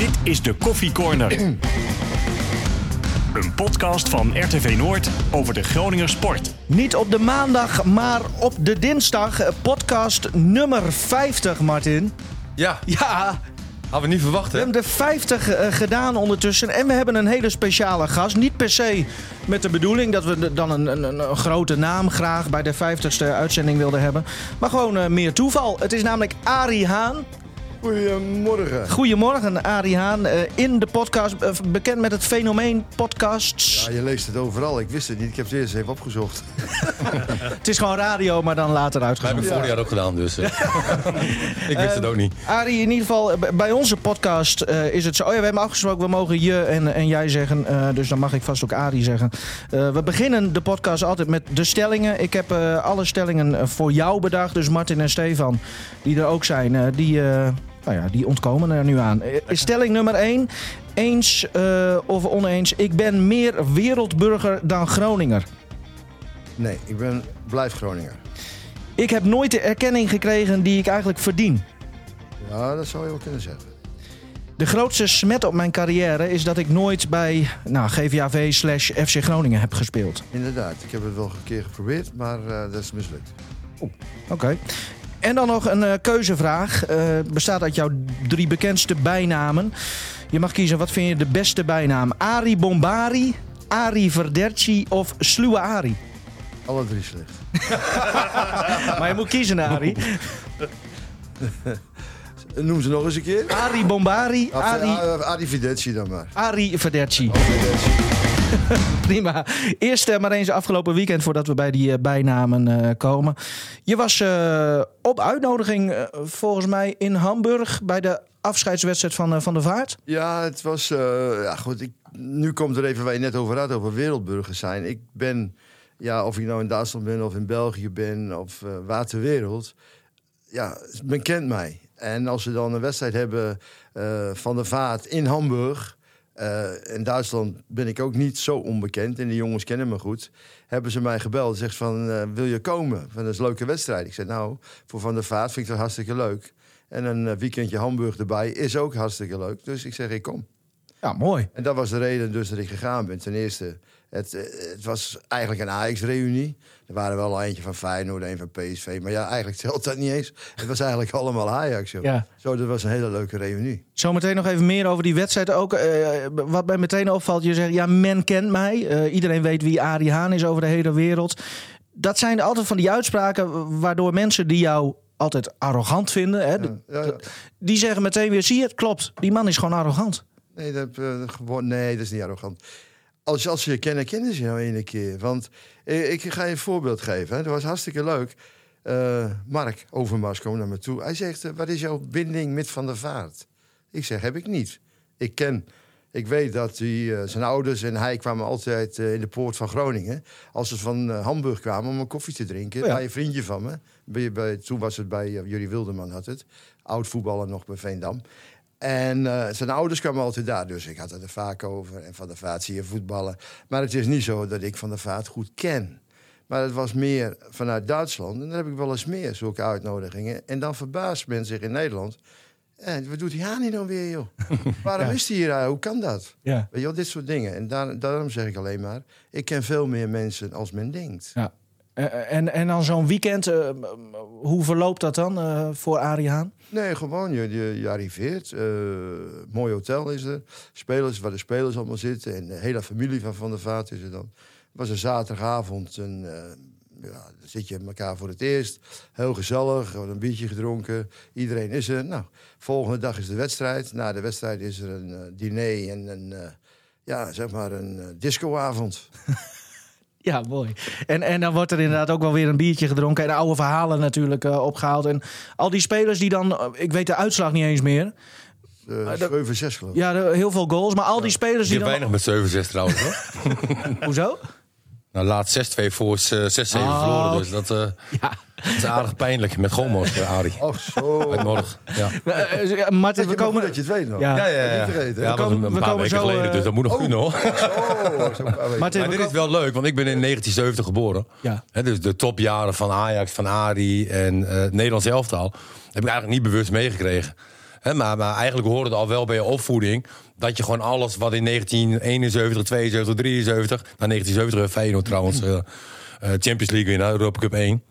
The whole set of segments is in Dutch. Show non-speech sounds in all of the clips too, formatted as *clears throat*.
Dit is de Koffie Corner. Een podcast van RTV Noord over de Groninger sport. Niet op de maandag, maar op de dinsdag. Podcast nummer 50, Martin. Ja, Ja, hadden we niet verwacht, we hè? hebben er 50 eh, gedaan ondertussen. En we hebben een hele speciale gast. Niet per se met de bedoeling dat we de- dan een, een, een grote naam graag bij de 50ste uitzending wilden hebben. Maar gewoon eh, meer toeval. Het is namelijk Arie Haan. Goedemorgen. Goedemorgen, Arie Haan. eh, in de podcast, eh, bekend met het fenomeen podcasts. Ja, je leest het overal. Ik wist het niet. Ik heb het eerst even opgezocht. *laughs* Het is gewoon radio, maar dan later Wij uitgezonden. hebben vorig jaar ook gedaan, dus... eh, *laughs* ik wist het ook niet. Arie, in ieder geval, bij onze podcast eh, is het zo. Oh ja, we hebben afgesproken, we mogen je en, en jij zeggen. eh, dus dan mag ik vast ook Arie zeggen. Eh, we beginnen de podcast altijd met de stellingen. Ik heb eh, alle stellingen voor jou bedacht. Dus Martin en Stefan, die er ook zijn, eh, die, eh, nou ja, die ontkomen er nu aan. Eh, stelling nummer 1. Eens eh, of oneens. Ik ben meer wereldburger dan Groninger. Nee, ik ben blijf Groninger. Ik heb nooit de erkenning gekregen die ik eigenlijk verdien. Ja, dat zou je wel kunnen zeggen. De grootste smet op mijn carrière is dat ik nooit bij nou, GVAV slash FC Groningen heb gespeeld. Inderdaad, ik heb het wel een keer geprobeerd, maar eh, dat is mislukt. Oké. En dan nog een eh, keuzevraag. Eh, bestaat uit jouw drie bekendste bijnamen. Je mag kiezen, wat vind je de beste bijnaam? Ari Bombari, Ari Verderci of Sluwe Ari? Alle drie slecht. *laughs* Maar je moet kiezen, Ari. *laughs* Noem ze nog eens een keer. Ari Bombari, Ari, eh, Adi Videtsi dan maar. Ari Verderci. Videtsi. *laughs* Prima. Eerst eh, maar eens afgelopen weekend voordat we bij die eh, bijnamen eh, komen. Je was op uitnodiging volgens mij in Hamburg bij de afscheidswedstrijd van, van de Vaart. Ja, het was... ja, goed, ik, nu komt er even waar je net over had, over wereldburgers zijn. Ik ben, ja, of ik nou in Duitsland ben of in België ben of eh, waar ter wereld... Ja, men kent mij. En als ze dan een wedstrijd hebben van de Vaart in Hamburg... eh, in Duitsland ben ik ook niet zo onbekend en die jongens kennen me goed. Hebben ze mij gebeld en zegt van, eh, wil je komen? Van, dat is een leuke wedstrijd. Ik zei, nou, voor Van der Vaart vind ik dat hartstikke leuk. En een eh, weekendje Hamburg erbij is ook hartstikke leuk. Dus ik zeg, ik kom. Ja, mooi. En dat was de reden dus dat ik gegaan ben. Ten eerste, het, eh, het was eigenlijk een Ajax-reunie. Er waren wel eentje van Feyenoord, een van PSV. Maar ja, eigenlijk *laughs* telt dat niet eens. Het was eigenlijk allemaal Ajax. Joh. Ja. Zo, dat was een hele leuke reunie. Zometeen nog even meer over die wedstrijd. Ook eh, wat mij meteen opvalt, je zegt, ja, men kent mij. Eh, iedereen weet wie Arie Haan is over de hele wereld. Dat zijn altijd van die uitspraken waardoor mensen die jou altijd arrogant vinden... Hè, de- Ja, ja. die zeggen meteen weer, zie je het, klopt. Die man is gewoon arrogant. Nee, dat, gewoon, nee, dat is niet arrogant. Als, als ze je kennen, kennen ze jou ene keer. Want ik ga je een voorbeeld geven. Hè. Dat was hartstikke leuk. Eh, Mark Overmars kwam naar me toe. Hij zegt, eh, wat is jouw binding met Van der Vaart? Ik zeg, heb ik niet. Ik ken... Ik weet dat hij, eh, zijn ouders en hij kwamen altijd in de poort van Groningen. Als ze van Hamburg kwamen om een koffie te drinken. Oh ja. Bij een vriendje van me. Bij, bij, toen was het bij Jurie Wilderman had het. Oud voetballer nog bij Veendam. En eh, zijn ouders kwamen altijd daar, dus ik had het er vaak over. En Van der Vaart zie je voetballen. Maar het is niet zo dat ik Van der Vaart goed ken. Maar het was meer vanuit Duitsland. En dan heb ik wel eens meer zulke uitnodigingen. En dan verbaast men zich in Nederland. Eh, wat doet hij aan hier dan weer, joh? *laughs* Waarom Ja. is hij hier? Hoe kan dat? Ja. Weet je wel, dit soort dingen. En daar, daarom zeg ik alleen maar... ik ken veel meer mensen als men denkt. Ja. Eh, en, en dan zo'n weekend, eh, hoe verloopt dat dan eh, voor Arie Haan? Nee, gewoon, je, je, je arriveert. eh, mooi hotel is er. Spelers, waar de spelers allemaal zitten. En de hele familie van Van der Vaart is er dan. Het was een zaterdagavond. En, eh, ja, dan zit je elkaar voor het eerst. Heel gezellig, een biertje gedronken. Iedereen is er. Nou, volgende dag is de wedstrijd. Na de wedstrijd is er een eh, diner en een, eh, ja, zeg maar een eh, discoavond. *laughs* Ja, mooi. En, en dan wordt er inderdaad ook wel weer een biertje gedronken. En oude verhalen natuurlijk eh, opgehaald. En al die spelers die dan, eh, ik weet de uitslag niet eens meer. Uh, dat- 7, 6 geloof ik. Ja, de- heel veel goals. Maar al die spelers die heb dan... weinig met 7-6 trouwens, hoor. *laughs* *laughs* Hoezo? Nou, laat 6-2 voor is, eh, 6-7 Oh. verloren, dus dat, eh, Ja. dat is aardig pijnlijk. Met Gomos, uh, Arie. Oh, zo. Uit Norg. Ja. *laughs* Eh, eh, Martin, we komen... dat je het weet nog. Ja. Ja, ja, ja. Vergeten? Ja, We dat was komen- een we paar komen weken zo, geleden, dus dat moet nog oh. kunnen, hoor. Oh. *laughs* Martin, Maar we dit is wel leuk, want ik ben in 1970 geboren. Ja. Hè, dus de topjaren van Ajax, van Arie en eh, Nederlands elftal... heb ik eigenlijk niet bewust meegekregen. Maar, maar eigenlijk hoorde het al wel bij je opvoeding... dat je gewoon alles wat in 1971, 72, 73... na 1970 Feyenoord trouwens... eh, eh, Champions League winnaar, Europa Cup 1...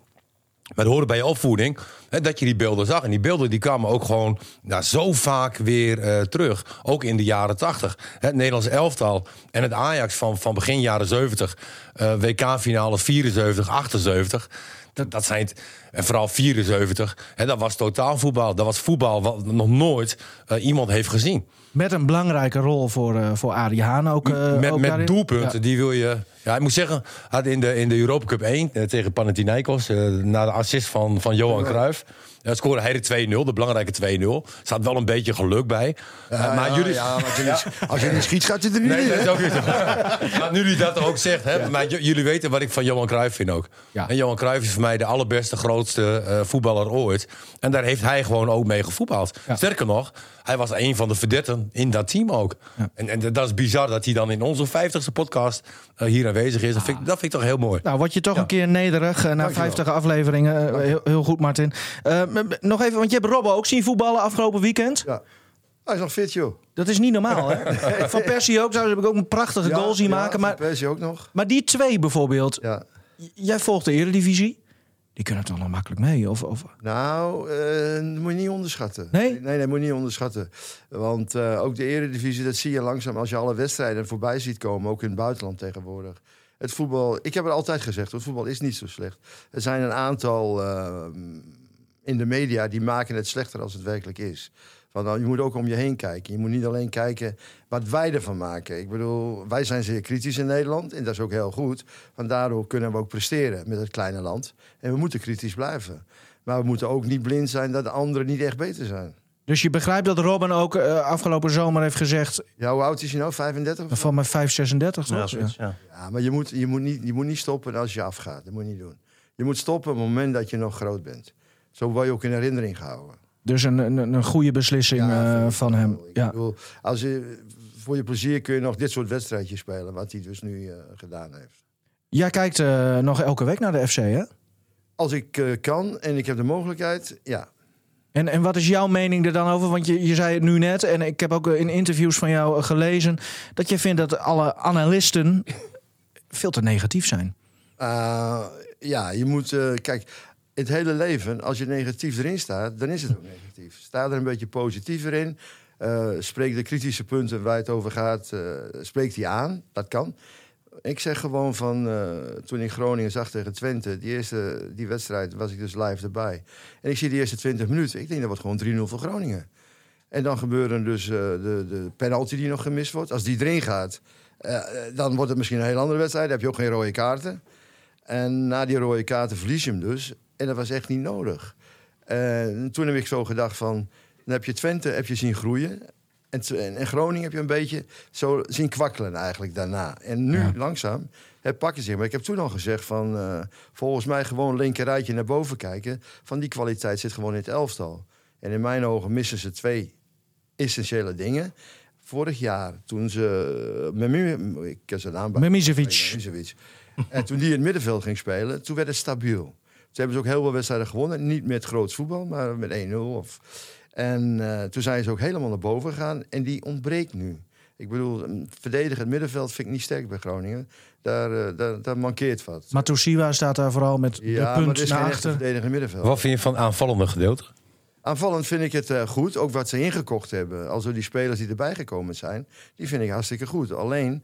Maar het hoorde bij je opvoeding hè, dat je die beelden zag. En die beelden die kwamen ook gewoon nou, zo vaak weer eh, terug. Ook in de jaren 80. Het Nederlands elftal en het Ajax van, van begin jaren 70. eh, WK-finale 74, 78. Dat, dat zijn het, en vooral 74. Hè, dat was totaalvoetbal. Dat was voetbal wat nog nooit eh, iemand heeft gezien. Met een belangrijke rol voor, eh voor Arie Haan ook. eh, met ook met doelpunten, Ja. die wil je... Ja, ik moet zeggen, had in de, in de Europa Cup 1 eh, tegen Panathinaikos... na de assist van, van Johan Cruijff... Ja, scoorde hij de 2-0, de belangrijke 2-0. Er zat wel een beetje geluk bij. Eh, maar ja, jullie... ja, maar *laughs* als je, niet, als je niet schiet, gaat je er niet Nee, in. dat is ook *laughs* maar nu jullie dat ook zegt, hè, maar jullie weten wat ik van Johan Cruijff vind ook. En Johan Cruijff is voor mij de allerbeste, grootste eh, voetballer ooit. En daar heeft hij gewoon ook mee gevoetbald. Sterker nog, hij was een van de verdetten in dat team ook. En, en dat is bizar dat hij dan in onze 50ste podcast eh, hier aanwezig is. Dat, vind, ik- dat vind ik toch heel mooi. Nou, word je toch een keer nederig eh, na Dankjewel. 50 afleveringen. Eh, heel, heel goed, Martin. Eh, nog even, want je hebt Robbo ook zien voetballen afgelopen weekend. Ja. Hij is nog fit, joh. Dat is niet normaal, hè? *laughs* Van Persie ook. Zou heb ik ook een prachtige Ja, goal zien ja, maken. Van Maar, Persie ook nog. maar die twee bijvoorbeeld. Jij volgt de Eredivisie. Die kunnen toch nog makkelijk mee? Of, of... Nou, eh, dat moet je niet onderschatten. Nee? Nee, nee, moet je niet onderschatten. Want eh, ook de eredivisie, dat zie je langzaam als je alle wedstrijden voorbij ziet komen. Ook in het buitenland tegenwoordig. Het voetbal, ik heb het altijd gezegd, het voetbal is niet zo slecht. Er zijn een aantal eh, in de media die maken het slechter als het werkelijk is. Je moet ook om je heen kijken. Je moet niet alleen kijken wat wij ervan maken. Ik bedoel, wij zijn zeer kritisch in Nederland. En dat is ook heel goed. Want daardoor kunnen we ook presteren met het kleine land. En we moeten kritisch blijven. Maar we moeten ook niet blind zijn dat de anderen niet echt beter zijn. Dus je begrijpt dat Robin ook eh, afgelopen zomer heeft gezegd... Ja, hoe oud is hij nou? 35? of zo? van mijn 536 toch? Ja, zoiets, ja. Ja, maar je moet, je, moet niet, je moet niet stoppen als je afgaat. Dat moet je niet doen. Je moet stoppen op het moment dat je nog groot bent. Zo word je ook in herinnering gehouden. Dus een, een, een goede beslissing Ja, eh, van hem. Ik Ja. bedoel, als je, voor je plezier kun je nog dit soort wedstrijdjes spelen. Wat hij dus nu eh, gedaan heeft. Jij kijkt eh, nog elke week naar de FC, hè? Als ik eh, kan en ik heb de mogelijkheid, ja. En, en wat is jouw mening er dan over? Want je, je zei het nu net, en ik heb ook eh, in interviews van jou eh, gelezen... dat je vindt dat alle analisten veel te negatief zijn. Ja, je moet... eh, kijk, het hele leven, als je negatief erin staat, dan is het ook negatief. Sta er een beetje positiever in. eh, spreek de kritische punten waar het over gaat, eh, spreek die aan. Dat kan. Ik zeg gewoon van, eh, toen ik Groningen zag tegen Twente, die eerste die wedstrijd was ik dus live erbij. En ik zie de eerste 20 minuten, ik denk dat wordt gewoon 3-0 voor Groningen. En dan gebeuren dus de, de penalty die nog gemist wordt. Als die erin gaat, dan wordt het misschien een heel andere wedstrijd. Dan heb je ook geen rode kaarten. En na die rode kaarten verlies je hem dus. En dat was echt niet nodig. En toen heb ik zo gedacht van... Dan heb je Twente heb je zien groeien. En, en, en Groningen heb je een beetje zo zien kwakkelen eigenlijk daarna. En nu Ja. langzaam het pakken zich. Maar ik heb toen al gezegd van... eh, volgens mij gewoon linker rijtje naar boven kijken. Van die kwaliteit zit gewoon in het elftal. En in mijn ogen missen ze twee essentiële dingen. Vorig jaar, toen ze... Memi- ik ken zijn naam bij-. Memisevic. En toen die in het middenveld ging spelen, toen werd het stabiel. Toen hebben ze ook heel veel wedstrijden gewonnen. Niet met groot voetbal, maar met 1-0. Of... En eh, toen zijn ze ook helemaal naar boven gegaan. En die ontbreekt nu. Ik bedoel, een verdedigend middenveld vind ik niet sterk bij Groningen. Daar, eh, daar, daar mankeert wat. Matusiwa staat daar vooral met ja, de maar punt is naar achter. verdedigend middenveld. Wat vind je van aanvallende gedeelte? Aanvallend vind ik het eh, goed. Ook wat ze ingekocht hebben. Also die spelers die erbij gekomen zijn, die vind ik hartstikke goed. Alleen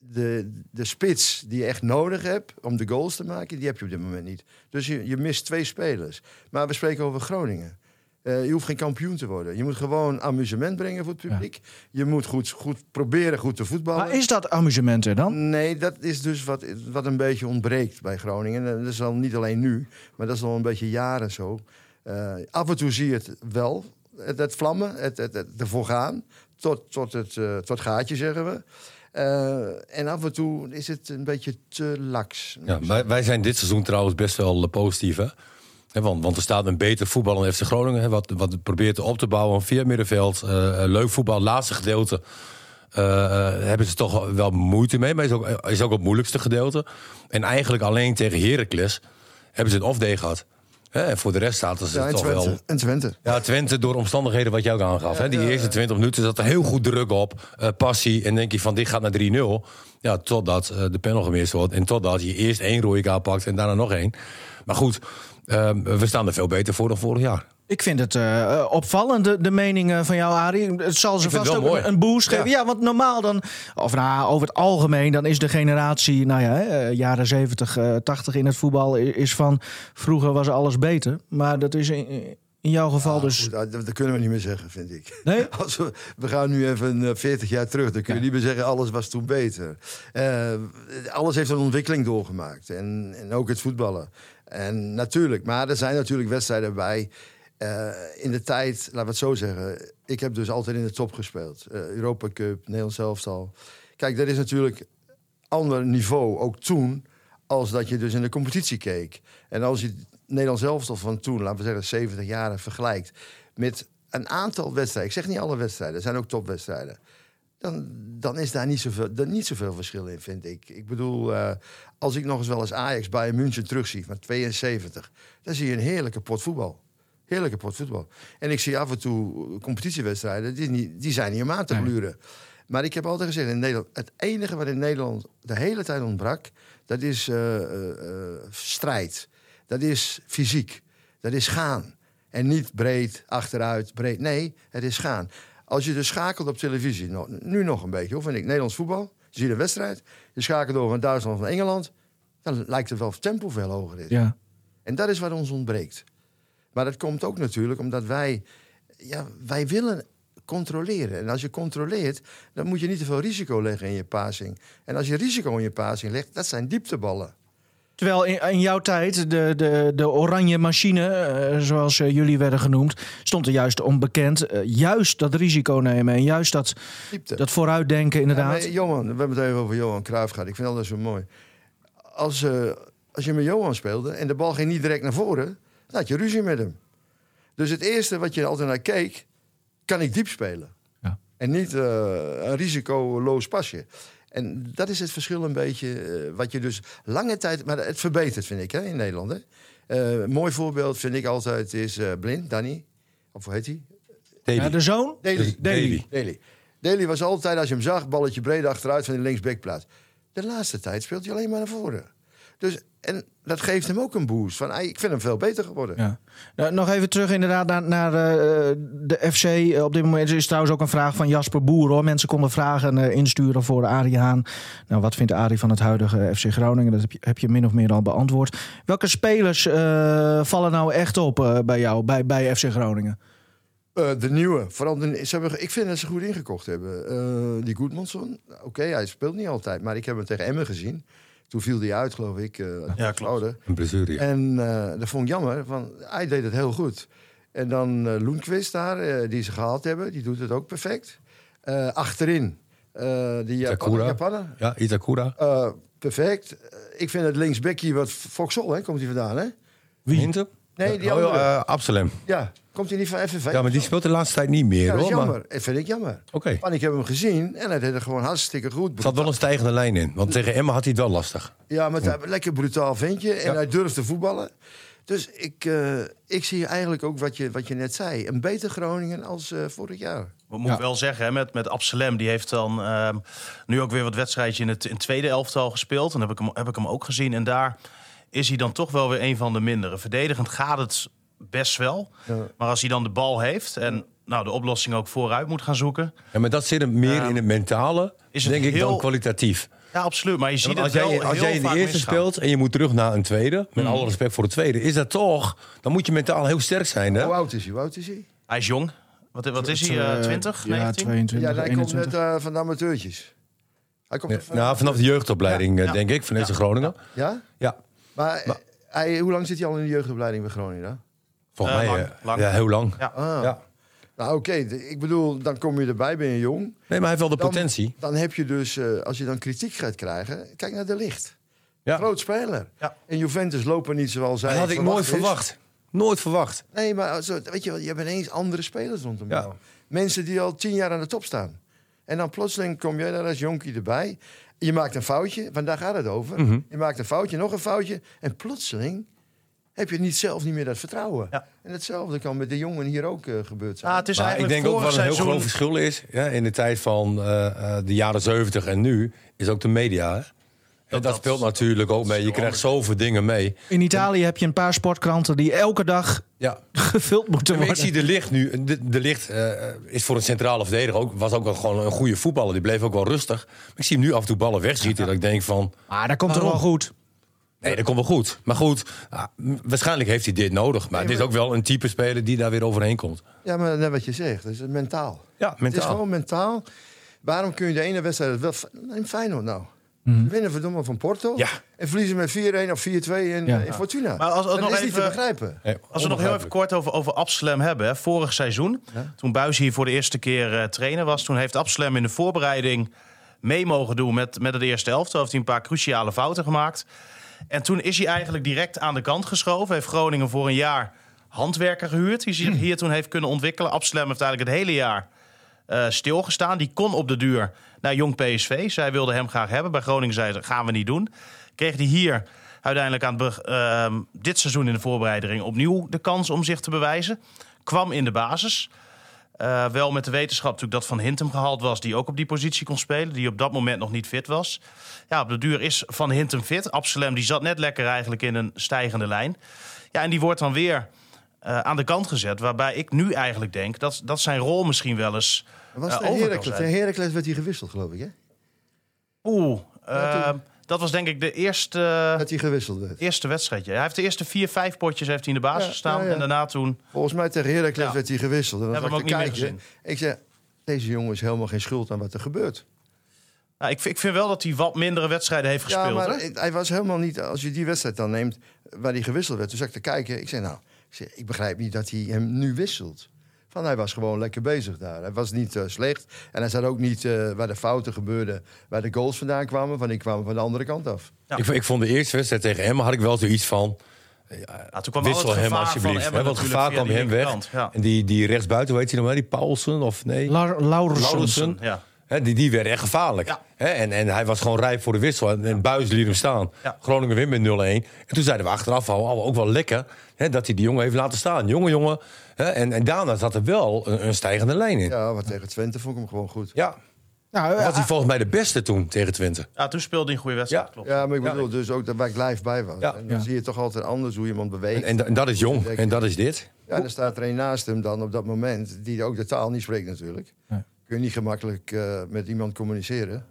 de, de spits die je echt nodig hebt om de goals te maken, die heb je op dit moment niet. Dus je, je mist twee spelers. Maar we spreken over Groningen. Eh, je hoeft geen kampioen te worden. Je moet gewoon amusement brengen voor het publiek. Je moet goed, goed proberen goed te voetballen. Maar is dat amusement er dan? Nee, dat is dus wat, wat een beetje ontbreekt bij Groningen. En dat is al niet alleen nu, maar dat is al een beetje jaren zo. Eh, af en toe zie je het wel, het, het vlammen, het, het, het ervoor gaan, tot, tot het eh, tot gaatje zeggen we. Eh, en af en toe is het een beetje te laks. Ja, wij, wij zijn dit seizoen trouwens best wel eh, positief. Hè? Want, want er staat een beter voetbal in FC Groningen. Wat, wat probeert op te bouwen via middenveld. eh, leuk voetbal, laatste gedeelte. hebben ze toch wel moeite mee. Maar is ook, is ook het moeilijkste gedeelte. En eigenlijk alleen tegen Heracles hebben ze een off-day gehad. Hè, en voor de rest staat Ja, en toch Twente. wel... En Twente. Ja, Twente door omstandigheden wat je ook aangaf. hè? Die eerste 20 minuten zat er heel goed druk op. eh, passie. En denk je van dit gaat naar 3-0. Ja, totdat eh, de panel gemist wordt. En totdat je eerst één rode kaart pakt en daarna nog één. Maar goed, eh, we staan er veel beter voor dan vorig jaar. Ik vind het eh, opvallend, de, de mening van jou, Arie. Het zal ze vast ook een, mooi. een boost geven. Ja. Ja, want normaal dan, of nou, over het algemeen, dan is de generatie, nou ja, hè, jaren 70, eh 80 in het voetbal, is van vroeger was alles beter. Maar dat is in, in jouw geval dus. Goed, dat, dat kunnen we niet meer zeggen, vind ik. Nee? *laughs* Als we, we gaan nu even eh, 40 jaar terug. Dan kun je Ja. niet meer zeggen, alles was toen beter. Eh, alles heeft een ontwikkeling doorgemaakt. En, en ook het voetballen. En natuurlijk, maar er zijn natuurlijk wedstrijden bij. Eh, in de tijd, laten we het zo zeggen. Ik heb dus altijd in de top gespeeld. Eh, Europa Cup, Nederlands elftal. Kijk, dat is natuurlijk ander niveau, ook toen, als dat je dus in de competitie keek. En als je Nederlands elftal van toen, laten we zeggen 70 jaren, vergelijkt met een aantal wedstrijden. Ik zeg niet alle wedstrijden, er zijn ook topwedstrijden. Dan, dan is daar niet zoveel, er niet zoveel verschil in, vind ik. Ik bedoel, eh, als ik nog eens wel eens Ajax bij München terugzie van 72, dan zie je een heerlijke pot voetbal. Heerlijke pot voetbal. En ik zie af en toe competitiewedstrijden, die, niet, die zijn niet om aan te Nee. gluren. Maar ik heb altijd gezegd, in Nederland, het enige wat in Nederland de hele tijd ontbrak, dat is eh, eh, eh, strijd. Dat is fysiek. Dat is gaan. En niet breed, achteruit, breed. Nee, het is gaan. Als je dus schakelt op televisie, nou, nu nog een beetje, hoor, vind ik, Nederlands voetbal. Je ziet een wedstrijd, je schakelt over van Duitsland of van Engeland. Dan lijkt het wel of tempo veel hoger is. Ja. En dat is wat ons ontbreekt. Maar dat komt ook natuurlijk omdat wij, ja, wij willen controleren. En als je controleert, dan moet je niet te veel risico leggen in je passing. En als je risico in je passing legt, dat zijn diepteballen. Terwijl in, in jouw tijd de, de, de oranje machine, eh, zoals eh, jullie werden genoemd, stond er juist onbekend. Eh, juist dat risico nemen en juist dat, Diepte. dat vooruitdenken inderdaad. Johan, we hebben het even over Johan Cruijff gehad. Ik vind dat zo mooi. Als, als je met Johan speelde en de bal ging niet direct naar voren, dan had je ruzie met hem. Dus het eerste wat je altijd naar keek, kan ik diep spelen? Ja. En niet eh, een risicoloos pasje. En dat is het verschil een beetje, eh, wat je dus lange tijd... Maar het verbetert, vind ik, hè, in Nederland. Hè? Eh, een mooi voorbeeld vind ik altijd is eh, Blind, Danny. Of hoe heet hij? Ja, de zoon? Daly. Davy. Daly. Daly was altijd, als je hem zag, balletje breed achteruit van de linksbackplaats. De laatste tijd speelt hij alleen maar naar voren. Dus, en dat geeft hem ook een boost. Van, "Ai, ik vind hem veel beter geworden. Ja. Nou, nog even terug inderdaad naar, naar eh, de FC. Eh, op dit moment is trouwens ook een vraag van Jasper Boer. Hoor. Mensen konden vragen eh, insturen voor Arie Haan. Nou, wat vindt Arie van het huidige FC Groningen? Dat heb je, heb je min of meer al beantwoord. Welke spelers vallen nou echt op bij jou, bij, bij FC Groningen? De nieuwe. Vooral de, ze hebben, ik vind dat ze goed ingekocht hebben. Die Goedmanson. Oké, hij speelt niet altijd. Maar ik heb hem tegen Emmen gezien. Toen viel hij uit, geloof ik. eh, Ja, klopt. Een blessure. En eh, dat vond ik jammer, want hij deed het heel goed. En dan eh Loenquist daar, eh, die ze gehaald hebben, die doet het ook perfect. Eh, achterin, eh die Itakura. Japaner, Ja, Itakura. eh, perfect. Ik vind het linksbekkie wat Foxol, hè, komt hij vandaan, hè? Wie? Nee, die Oh, andere. Absalem. Ja, komt hij niet van FNV? Ja, maar die speelt de laatste tijd niet meer, Ja, dat is hoor. Maar- jammer. Dat vind ik jammer. Oké. Want ik heb hem gezien en hij deed het gewoon hartstikke goed. Er zat wel een stijgende lijn in. Want tegen Emma had hij het wel lastig. Ja, maar het lekker brutaal ventje. En Ja. hij durft te voetballen. Dus ik, eh, ik zie eigenlijk ook wat je, wat je net zei. Een beter Groningen als eh, vorig jaar. We moeten wel zeggen, hè, met, met Absalem, die heeft dan ehm, nu ook weer wat wedstrijdjes in het, in tweede elftal gespeeld. En heb ik, hem, heb ik hem ook gezien. En daar is hij dan toch wel weer een van de mindere. Verdedigend gaat het best wel. Ja. Maar als hij dan de bal heeft en nou, de oplossing ook vooruit moet gaan zoeken. Ja, maar dat zit hem meer in het mentale, Is het denk ik, dan heel- kwalitatief. Ja, absoluut. Maar je ziet het als jij, wel als heel jij in de eerste misgaan. speelt en je moet terug naar een tweede, met Mm. alle respect voor de tweede, is dat toch, dan moet je mentaal heel sterk zijn. Hè? Hoe oud is hij? Hoe oud is hij? Hij is jong. Wat, wat is hij? Eh, eh, 20, Ja, 19? 22, Ja, hij komt 21. net eh, van de amateurtjes. Hij komt Ja, van- nou, vanaf de jeugdopleiding, Ja, eh, ja. denk ik, van Ja. deze Groningen. Ja? Ja, Maar, hij, hoe lang zit hij al in de jeugdopleiding bij Groningen? Volgens Eh, mij lang, eh, lang. Ja, heel lang. Ja. Ah. Ja. Nou, oké. ik bedoel, dan kom je erbij, ben je jong. Nee, maar hij heeft wel de Dan- potentie. Dan heb je dus, eh, als je dan kritiek gaat krijgen, kijk naar de licht. Ja. Groot speler. Ja. En Juventus lopen niet zoals zij Dat had ik nooit is. verwacht. Nooit verwacht. Nee, maar zo, weet je, wel, je hebt ineens andere spelers rondom Ja. jou. Mensen die al tien jaar aan de top staan. En dan plotseling kom jij daar als jonkie erbij. Je maakt een foutje, want daar gaat het over. Mhm. Je maakt een foutje, nog een foutje. En plotseling heb je niet zelf niet meer dat vertrouwen. Ja. En hetzelfde kan met de jongen hier ook eh, gebeurd zijn. Ah, het is Maar ik eigenlijk denk ook wat een heel seizoen- groot verschil is ja, in de tijd van eh, eh, de jaren 70 en nu, is ook de media. Hè? En dat, dat- speelt natuurlijk ook mee. Je krijgt zoveel dingen mee. In Italië heb je een paar sportkranten die elke dag Ja. gevuld moeten Maar ik worden. zie de licht nu. De, de licht eh, is voor een centrale verdediger ook, was ook wel gewoon een goede voetballer. Die bleef ook wel rustig. Maar ik zie hem nu af en toe ballen wegschieten. Dat ik denk van, Maar dat komt er wel goed. Nee, dat komt wel goed. Maar goed, ah, waarschijnlijk heeft hij dit nodig. Maar het is ook wel een type speler die daar weer overheen komt. Ja, maar net wat je zegt, dat is mentaal. Ja, Het is mentaal. gewoon mentaal. Waarom kun je de ene wedstrijd wel... Neem Feyenoord nou. Winnen verdomme van Porto. Ja. En verliezen met 4-1 of 4-2 in, Ja. in Fortuna. Maar als- als dat nog is niet te begrijpen. Nee, Als we nog heel even kort over, over Absalem hebben. Hè. Vorig seizoen, toen Buis hier voor de eerste keer eh, trainer was... toen heeft Absalem in de voorbereiding mee mogen doen met, met het eerste elftal. Heeft hij een paar cruciale fouten gemaakt. En toen is hij eigenlijk direct aan de kant geschoven. Heeft Groningen voor een jaar handwerker gehuurd... die zich hier toen heeft kunnen ontwikkelen. Absalem heeft eigenlijk het hele jaar eh, stilgestaan. Die kon op de duur naar Jong PSV. Zij wilden hem graag hebben. Bij Groningen zeiden ze, gaan we niet doen. Kreeg hij hier uiteindelijk aan ehm, dit seizoen in de voorbereiding... opnieuw de kans om zich te bewijzen. Kwam in de basis. Eh, wel met de wetenschap natuurlijk dat Van Hintem gehaald was... die ook op die positie kon spelen. Die op dat moment nog niet fit was. Ja, op de duur is Van Hintem fit. Absalem die zat net lekker eigenlijk in een stijgende lijn. Ja, en die wordt dan weer eh, aan de kant gezet. Waarbij ik nu eigenlijk denk dat, dat zijn rol misschien wel eens Was de over Heracles, Heracles werd hij gewisseld, geloof ik, hè? Oeh, Ja, eh, dat was denk ik de eerste, Dat hij gewisseld werd. eerste wedstrijdje. Hij heeft de eerste vier, vijf potjes heeft hij in de basis Ja, gestaan. ja, ja. En daarna toen... Volgens mij tegen Heracles werd hij gewisseld. En dan Hebben ik ook niet meer. Ik zeg, deze jongen is helemaal geen schuld aan wat er gebeurt. Nou, ik, vind- ik vind wel dat hij wat mindere wedstrijden heeft gespeeld. ja, maar hè? hij was helemaal niet... Als je die wedstrijd dan neemt waar hij gewisseld werd... toen zag ik te kijken. Ik zei, nou, ik, ik begrijp niet dat hij hem nu wisselt. Van, hij was gewoon lekker bezig daar. Hij was niet eh, slecht. En hij zat ook niet eh, waar de fouten gebeurden... waar de goals vandaan kwamen. Want die kwamen van de andere kant af. Ja. Ik, ik vond de eerste wedstrijd tegen Emma had ik wel zoiets van... Ja, toen kwam Wissel hem alsjeblieft. van want gevaar kwam hem weg. Ja. En die, die rechtsbuiten, hoe heet hij nog maar? Die Paulsen of nee? La Laurensen. Laurensen. Ja. Die, die werd echt gevaarlijk. Ja. En, en hij was gewoon rijp voor de wissel. En, en Buis liet hem staan. Ja. Groningen wint met 0-1. En toen zeiden we achteraf al, ook wel lekker... Hè, dat hij die jongen heeft laten staan. Jongen, jongen. En, en daarna zat er wel een, een stijgende lijn in. Ja. Ja, wat tegen Twente vond ik hem gewoon goed. Nou, Was hij volgens mij de beste toen tegen Twente. ja, toen speelde hij een goede wedstrijd. Ja. Klopt. Ja, maar ik Ja. bedoel dus ook dat ik live bij was. Ja. En dan Ja. zie je toch altijd anders hoe iemand beweegt. En, en, en dat is jong. En dat is dit. Ja, en dan staat er een naast hem dan op dat moment, die ook de taal niet spreekt natuurlijk. Nee. Kun je niet gemakkelijk eh, met iemand communiceren.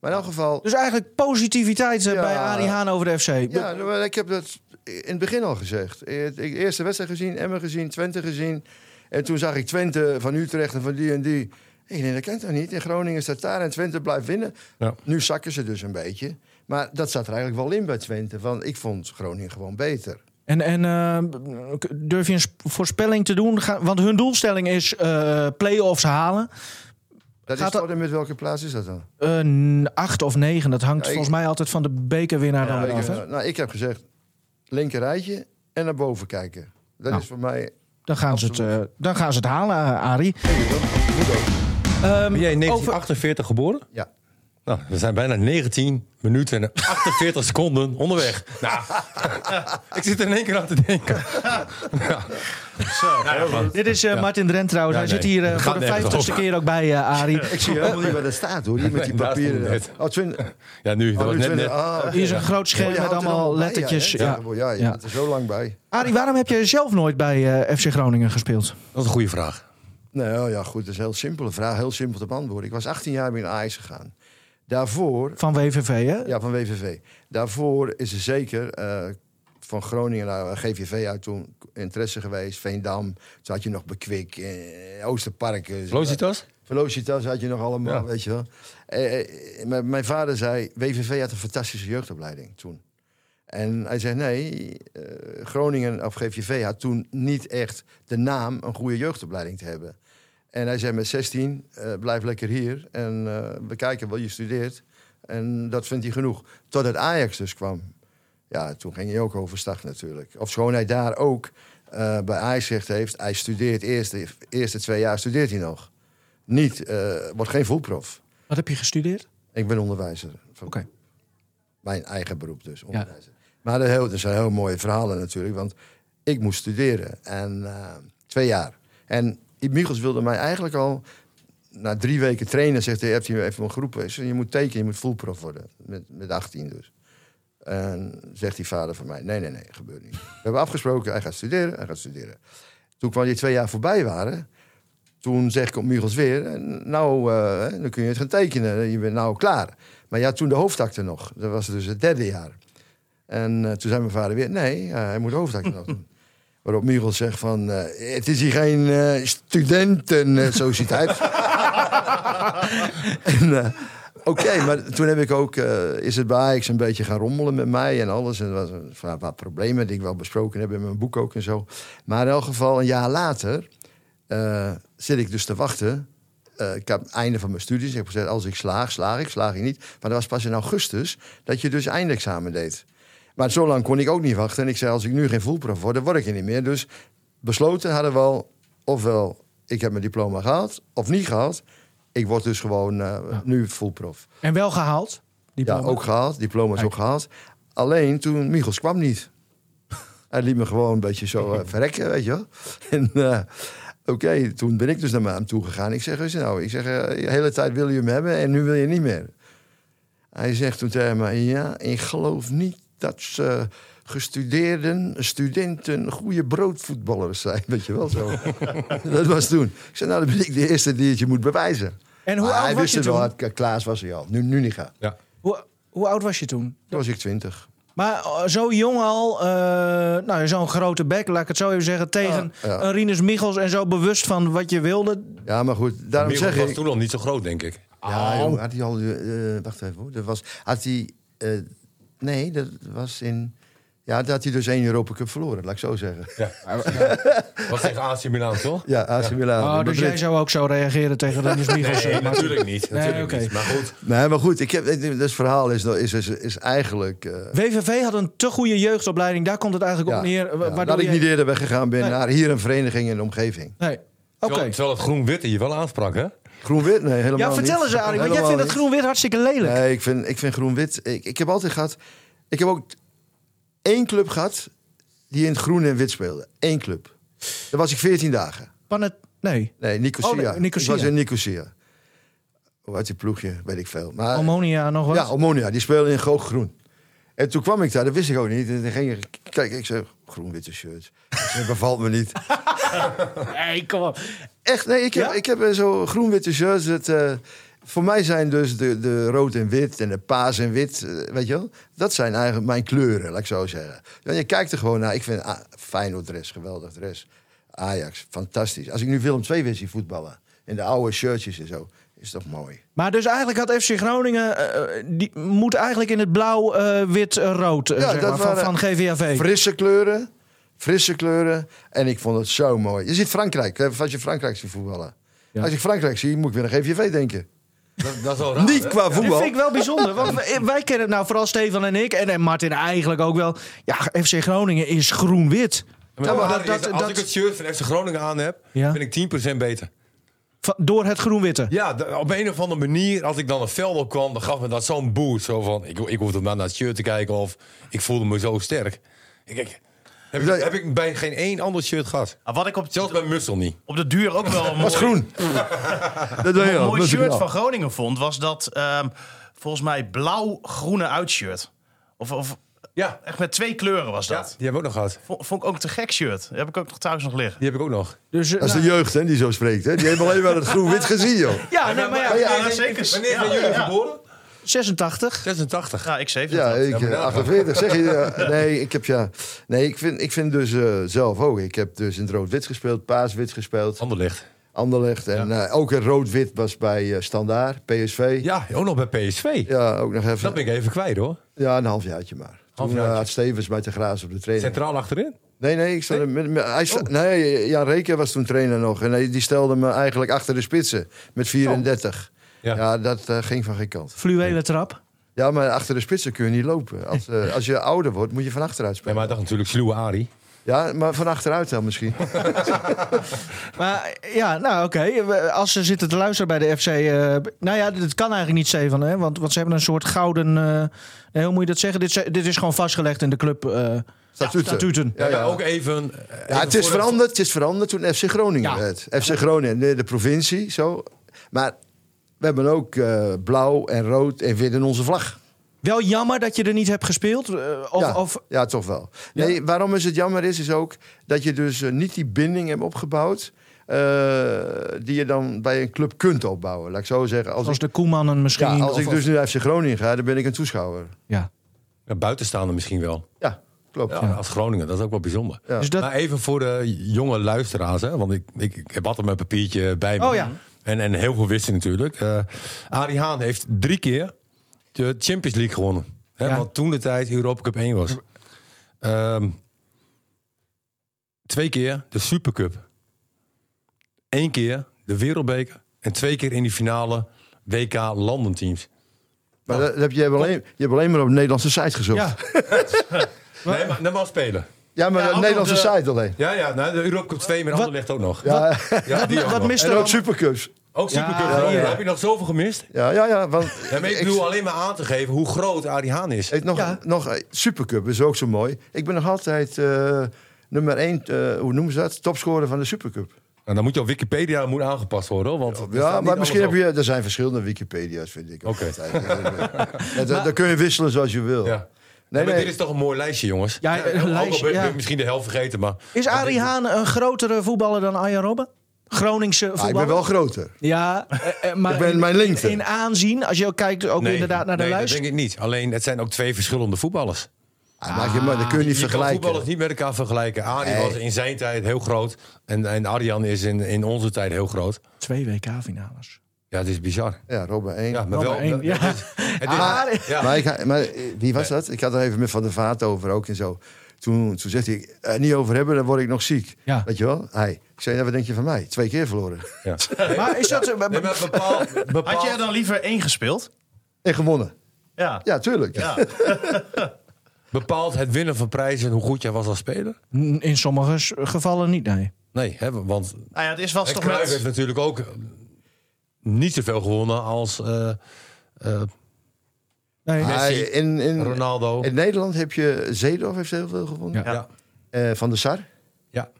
Maar in elk geval, dus eigenlijk positiviteit eh, Ja. bij Arie Haan over de FC. ja, nou, ik heb dat in het begin al gezegd. Ik de eerste wedstrijd gezien, Emmen gezien, Twente gezien. En toen zag ik Twente van Utrecht en van die en die. Ik denk, dat kent toch niet? In Groningen staat daar en Twente blijft winnen. Ja. Nu zakken ze dus een beetje. Maar dat zat er eigenlijk wel in bij Twente. Want ik vond Groningen gewoon beter. En, en eh, durf je een sp- voorspelling te doen? Want hun doelstelling is eh play-offs halen. Dat Gaat is dat- tot en met welke plaats is dat dan? Eh, n- acht of negen, dat hangt Ja, ik- volgens mij altijd van de bekerwinnaar dan Ik, af. hè? nou, ik heb gezegd, linker rijtje en naar boven kijken. Dat Nou. is voor mij... Dan gaan, ze het, eh, dan gaan ze het halen, eh, Arie. Ehm, Ben jij in over- 1948 geboren? Ja. Nou, we zijn bijna 19 minuten en 48 *laughs* seconden onderweg. Nou, *laughs* ik zit er in één keer aan te denken. *laughs* Dit is eh, Martin Drent trouwens. Ja, Hij zit hier eh, voor de vijftigste keer ook bij eh, Arie. Ik zie helemaal niet waar dat staat hoor, hier met die papieren. Oh, twin- Ja, nu, dat oh, was net, ah, Hier is een groot scherm Oh, met allemaal bij, lettertjes. Ja, Ja. ja, je Ja. bent er zo lang bij. Arie, waarom heb je zelf nooit bij eh, FC Groningen gespeeld? Dat is een goede vraag. Nou ja, goed, dat is een heel simpele vraag. Heel simpel te beantwoorden. Ik was 18 jaar bij Ajax gegaan. Daarvoor, Van WVV, hè? ja, van WVV. Daarvoor is er zeker eh, van Groningen naar GVV uit toen interesse geweest. Veendam, toen had je nog Bekwik, eh, Oosterpark. eh, Velocitas? Velocitas had je nog allemaal, Ja. weet je wel. Eh, mijn- vader zei, WVV had een fantastische jeugdopleiding toen. En hij zei, nee, eh, Groningen of GVV had toen niet echt de naam een goede jeugdopleiding te hebben. En hij zei met 16, eh, blijf lekker hier en eh, we kijken wel, je studeert. En dat vindt hij genoeg. Totdat Ajax dus kwam. Ja, toen ging hij ook overstag natuurlijk. Of schoon hij daar ook eh, bij Ajax gezegd heeft... hij studeert eerste, eerste twee jaar studeert hij nog. Niet, wordt geen voetprof. Wat heb je gestudeerd? Ik ben onderwijzer. Oké. Mijn eigen beroep dus, onderwijzer. Maar dat, heel, dat zijn heel mooie verhalen natuurlijk. Want ik moest studeren. En twee jaar. En Michels wilde mij eigenlijk al... Na drie weken trainen, zegt hij, heeft hij even een zei, Je moet tekenen, je moet fullprof worden. Met, met 18 dus. En zegt die vader van mij, nee, nee, nee, gebeurt niet. We hebben afgesproken, hij gaat studeren, hij gaat studeren. Toen kwam die twee jaar voorbij waren... Toen zeg ik op Michels weer, nou, eh, dan kun je het gaan tekenen. Je bent nou klaar. Maar ja, toen de hoofdakte nog. Dat was dus het derde jaar. En eh, toen zei mijn vader weer, nee, eh, hij moet de hoofdakte nog doen. Waarop Michels zegt van, eh, het is hier geen uh, studentensociëteit. *laughs* en, eh, Oké, maar toen heb ik ook, eh, is het bij Ajax een beetje gaan rommelen met mij en alles. En er van, wat problemen die ik wel besproken heb in mijn boek ook en zo. Maar in elk geval, een jaar later eh, zit ik dus te wachten. Eh, ik heb het einde van mijn studies. Ik heb gezegd, als ik slaag, slaag ik, slaag ik niet. Maar dat was pas in augustus dat je dus eindexamen deed. Maar zo lang kon ik ook niet wachten. En ik zei, als ik nu geen voelprof word, dan word ik er niet meer. Dus besloten hadden we al, ofwel ik heb mijn diploma gehaald, of niet gehaald. Ik word dus gewoon eh, nu voelprof. En wel gehaald? Ja, ook gehaald. Diploma is ook gehaald. Alleen toen Michels kwam niet. Hij liet me gewoon een beetje zo eh, verrekken, weet je wel. *laughs* En eh, oké, toen ben ik dus naar hem toe gegaan. Ik zeg, nou, ik zeg, de hele tijd wil je hem hebben en nu wil je niet meer. Hij zegt toen tegen mij, ja, ik geloof niet dat ze gestudeerden, studenten, goede broodvoetballers zijn. Weet je wel zo. *laughs* dat was toen. Ik zei, nou, dan ben ik de eerste die het je moet bewijzen. En hoe Maar oud hij was wist je het wel, toen? had- Klaas was hij al. Nu, nu niet gaan. Ja. Hoe, hoe oud was je toen? Toen was ik twintig. Maar eh, zo jong al, eh, nou, zo'n grote bek, laat ik het zo even zeggen, tegen Ja, ja. een Rinus Michels en zo bewust van wat je wilde. Ja, maar goed, daarom Michels zeg was ik... toen nog niet zo groot, denk ik. Ja, joh, had hij al... eh, wacht even hoor. Dat was, had hij... eh, nee, dat was in... Ja, dat had hij dus één Europa Cup verloren, laat ik zo zeggen. *laughs* Was tegen AC Milan, toch? Ja, AC Milan. Oh, dus jij zou ook zo reageren tegen Rinus Michels? Nee, natuurlijk niet. Nee, Natuurlijk oké. niet. Maar goed, Nee, maar goed, ik heb, het verhaal is, is, is, is eigenlijk... eh, WVV had een te goede jeugdopleiding, daar komt het eigenlijk op ja, neer. ja, dat ik niet eerder weggegaan ben Nee. naar hier een vereniging in de omgeving. Nee, oké. terwijl, terwijl het groen-witte je wel aansprak, hè? Groen-wit? Nee, helemaal Ja, vertel niet. eens Arie, want jij vindt het niet. groen-wit hartstikke lelijk. Nee, ik vind, ik vind groen-wit... Ik, ik heb altijd gehad... Ik heb ook één club gehad die in het groen en wit speelde. Eén club. Daar was ik 14 dagen. Panet, nee. Nee, Nicosia. Oh, nee, Nicosia. Ik was in Nicosia. Hoe heet die ploegje? Weet ik veel. Maar, Ammonia nog wat? ja, Omonia. Die speelde in groen. En toen kwam ik daar, dat wist ik ook niet. En dan ging ik, kijk, ik zei, groen-witte shirt. Dat bevalt me niet. *laughs* Nee, kom op. Echt, nee, ik heb, Ja? ik heb eh, zo groen-witte shirts. Dat, eh, voor mij zijn dus de, de rood en wit en de paas en wit, eh, weet je wel? Dat zijn eigenlijk mijn kleuren, laat ik zo zeggen. Ja, je kijkt er gewoon naar. Ik vind ah, Feyenoord dress, geweldig dress. Ajax, fantastisch. Als ik nu Willem II weer zie voetballen, in de oude shirtjes en zo, is toch mooi. Maar dus eigenlijk had FC Groningen, eh, eh, die moet eigenlijk in het blauw, eh, wit, rood Ja, zeg dat maar, van, van GVAV. Frisse kleuren, frisse kleuren. En ik vond het zo mooi. Je ziet Frankrijk, als je Frankrijk ziet voetballen. Ja. Als ik Frankrijk zie, moet ik weer aan GVV denken. Dat, dat is wel raar, Niet hè? qua Dat voetbal. vind ik wel bijzonder. Want *laughs* wij, wij kennen het nou, vooral Stefan en ik, en, en Martin eigenlijk ook wel. Ja, FC Groningen is groen-wit. Maar Ja, maar dat- dat- dat- dat- als dat- ik het shirt van FC Groningen aan heb, Ja. ben ik 10% beter. Door het groen-witte. Ja, de- op een of andere manier, als ik dan het veld op kwam, dan gaf me dat zo'n boost. Zo van, ik, ik hoefde maar naar het shirt te kijken of ik voelde me zo sterk. Ik, ik, heb, ik, heb ik bij geen één ander shirt gehad. Ah, Wat ik op, Zelfs bij Mussel niet. op de duur ook wel *laughs* een Was groen. *laughs* dat een mooi shirt van Groningen vond, was dat ehm, volgens mij blauw-groene uitshirt. Of, of Ja, echt met twee kleuren was ja dat. die heb ik ook nog gehad. Vond, vond ik ook een te gek shirt. Die heb ik ook nog thuis nog liggen. Die heb ik ook nog. Dus, eh, Dat is de nou, jeugd hè, die zo spreekt. Hè? Die hebben alleen maar het groen-wit *laughs* gezien, joh. ja, nee, maar ja, ja, zeker. Wanneer zijn Ja, jullie ja. geboren? 86. 86. Ja, ik 7. Ja, ik, maar eh, 48. Zeg je, ja. *laughs* nee, ik heb ja. Nee, ik vind, ik vind dus eh, zelf ook. Ik heb dus in het rood-wit gespeeld, paars-wit gespeeld, Anderlicht. Anderlecht. En eh, ook in rood-wit was bij eh Standaard, PSV. Ja. Ja, ook nog bij PSV. ook nog even. Dat ben ik even kwijt hoor. Ja, een halfjaartje maar. Toen eh, had Stevens mij te grazen op de training. Centraal achterin. Nee, nee, ik sta Met, met- hij sta- nee, Jan Reken was toen trainer nog. En hij- die stelde me eigenlijk achter de spitsen met 34. Ja. Ja, dat eh, ging van geen kant. Fluwelen trap. Ja, maar achter de spitsen kun je niet lopen. Als, eh, als je ouder wordt, moet je van achteruit Nee, spelen. maar dat natuurlijk sluwe Ari. Ja, maar van achteruit dan misschien. *laughs* Maar ja, nou oké. Als ze zitten te luisteren bij de FC. eh, nou ja, dat kan eigenlijk niet, Steven. Hè? Want, want ze hebben een soort gouden. Eh, nee, hoe moet je dat zeggen? Dit, is- dit is gewoon vastgelegd in de club. eh Statuten. statuten. Ja, Ja, ja. ook even... Ja, het is veranderd, het is veranderd toen FC Groningen Ja. werd. FC Groningen, de, de provincie, zo. Maar we hebben ook eh, blauw en rood en wit in onze vlag. Wel jammer dat je er niet hebt gespeeld. eh, of, ja, of, ja, toch wel. Nee, waarom is het jammer is, is ook dat je dus eh, niet die binding hebt opgebouwd... eh, die je dan bij een club kunt opbouwen. Laat ik zo zeggen. Als, zoals ik, de Koemannen misschien. ja, als of- ik dus naar FC Groningen ga, dan ben ik een toeschouwer. ja. Ja, buitenstaander misschien wel. Ja, klopt. Ja, Als Groningen, dat is ook wel bijzonder. Ja. Dus dat, Maar even voor de jonge luisteraars, hè, want ik, ik, ik heb altijd mijn papiertje bij me. Oh ja. En, en heel veel wisten natuurlijk. Eh Arie Haan heeft drie keer de Champions League gewonnen. Hè, Ja. Wat toen de tijd Europa Cup 1 was. Ehm, twee keer de Supercup. Eén keer de Wereldbeker. En twee keer in die finale WK landenteams. Maar dat, dat heb je, hebt alleen, je hebt alleen maar op de Nederlandse site gezocht. ja. *laughs* Nee, maar dat was spelen. Ja, maar Ja, de Nederlandse de- site alleen. Ja, ja nou, de Europa Cup 2 met Anderlecht ook nog. Ja, *laughs* Ja, die ook wat nog. mist er ook dan? Supercups. Ook Supercup. Ja, Ja, ja. Heb je nog zoveel gemist? Ja, ja, ja. Want Ja, maar ik bedoel alleen maar aan te geven hoe groot Arie Haan is. Ik nog, Ja. nog eh, Supercup is ook zo mooi. Ik ben nog altijd eh, nummer 1, hoe noemen ze dat? Topscorer van de Supercup. En dan moet je op Wikipedia moet aangepast worden, hoor, want Ja, maar misschien heb je... Er zijn verschillende Wikipedia's, vind ik. Oké. Ja, *laughs* Dan kun je wisselen zoals je wil. Ja. Nee, maar nee. dit is toch een mooi lijstje, jongens. Ja, een lijstje, ben- ben ja. ik misschien de helft vergeten, maar... Is Arie Haan een grotere voetballer dan Arjen Robben? Groningse Ah, ik voetballer? ben wel groter. Ja, eh, eh, *laughs* maar Ik ben in- mijn lengte. In aanzien, als je ook kijkt ook Nee, inderdaad naar de nee, lijst. dat denk ik niet. Alleen, het zijn ook twee verschillende voetballers. Ah, maar je, maar, dat kun je niet je kan vergelijken. voetballers niet met elkaar vergelijken. Arie was in zijn tijd heel groot. En, en Arjan is in, in onze tijd heel groot. Twee WK-finales. Ja, het is bizar. Ja, Robben 1. Ja, maar wel... Robben één, ja. *laughs* dat is- het is- Ah, ja. Maar, ik, maar eh, wie was dat? Ik had er even met Van der Vaart over ook en zo. Toen, toen zegt hij, eh, niet over hebben, dan word ik nog ziek. Ja. Weet je wel? Hij. Ik zei, ja, wat denk je van mij? Twee keer verloren. *laughs* Ja. *laughs* Maar is dat... eh, Nee, bepaald, bepaald, Had jij dan liever één gespeeld? En gewonnen. Ja. Ja, tuurlijk. Ja. Bepaalt het winnen van prijzen hoe goed jij was als speler? In sommige s- gevallen niet, nee. Nee, hè, want Nou ja, het is wel toch Cruijff heeft met... natuurlijk ook eh, niet zoveel gewonnen als eh, eh, nee. Ah, Messi, in, in, Ronaldo. in Nederland heb je Zeedorf heeft heel veel gewonnen. Ja. ja. Eh, van der Sar. Ja.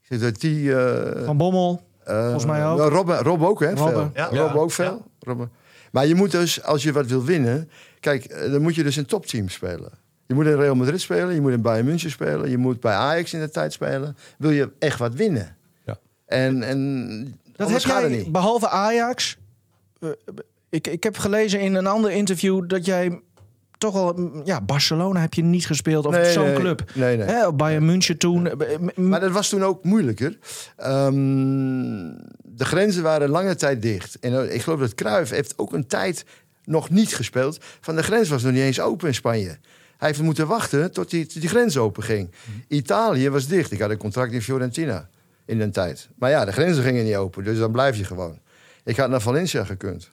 Zit er die, eh, Van Bommel. eh, volgens mij ook. nou, Rob, Rob ook, hè? Robben. Veel. Ja. Rob Ja. ook veel. Robben. Maar je moet dus, als je wat wil winnen... Kijk, eh, dan moet je dus in topteams spelen. Je moet in Real Madrid spelen, je moet in Bayern München spelen... je moet bij Ajax in de tijd spelen. Wil je echt wat winnen. Ja. En, en Dat heb jij, niet. behalve Ajax... eh, ik, ik heb gelezen in een ander interview dat jij toch wel... mm, Ja, Barcelona heb je niet gespeeld. Of Nee, zo'n nee, club. Nee, nee. Hè, op Bayern München toen. eh, Maar dat was toen ook moeilijker. Ehm, de grenzen waren lange tijd dicht. En eh, ik geloof dat Cruijff heeft ook een tijd nog niet gespeeld. Van de grens was nog niet eens open in Spanje. Hij heeft moeten wachten tot die, tot die grens open ging. Italië was dicht. Ik had een contract in Fiorentina in een tijd. Maar ja, de grenzen gingen niet open. Dus dan blijf je gewoon. Ik had naar Valencia gekund.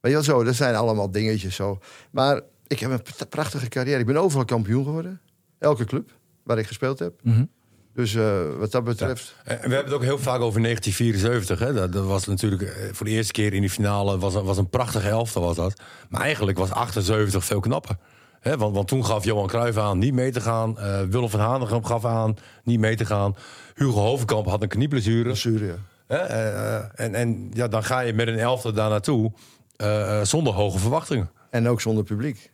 Weet je wel zo, dat zijn allemaal dingetjes zo. Maar ik heb een prachtige carrière. Ik ben overal kampioen geworden. Elke club waar ik gespeeld heb. Mhm. Dus eh, wat dat betreft. En we hebben het ook heel vaak over 1974. Hè? Dat, dat was natuurlijk eh, voor de eerste keer in die finale was, een- was een prachtige elftal was dat. Maar eigenlijk was 78 veel knapper. Want, want toen gaf Johan Cruijff aan niet mee te gaan. Eh, Willem van Hanegem gaf aan niet mee te gaan. Hugo Hovenkamp had een knieblessure. Blessure, ja. Hè? Eh, eh, en en ja, dan ga je met een elftal daar naartoe zonder hoge verwachtingen. En ook zonder publiek.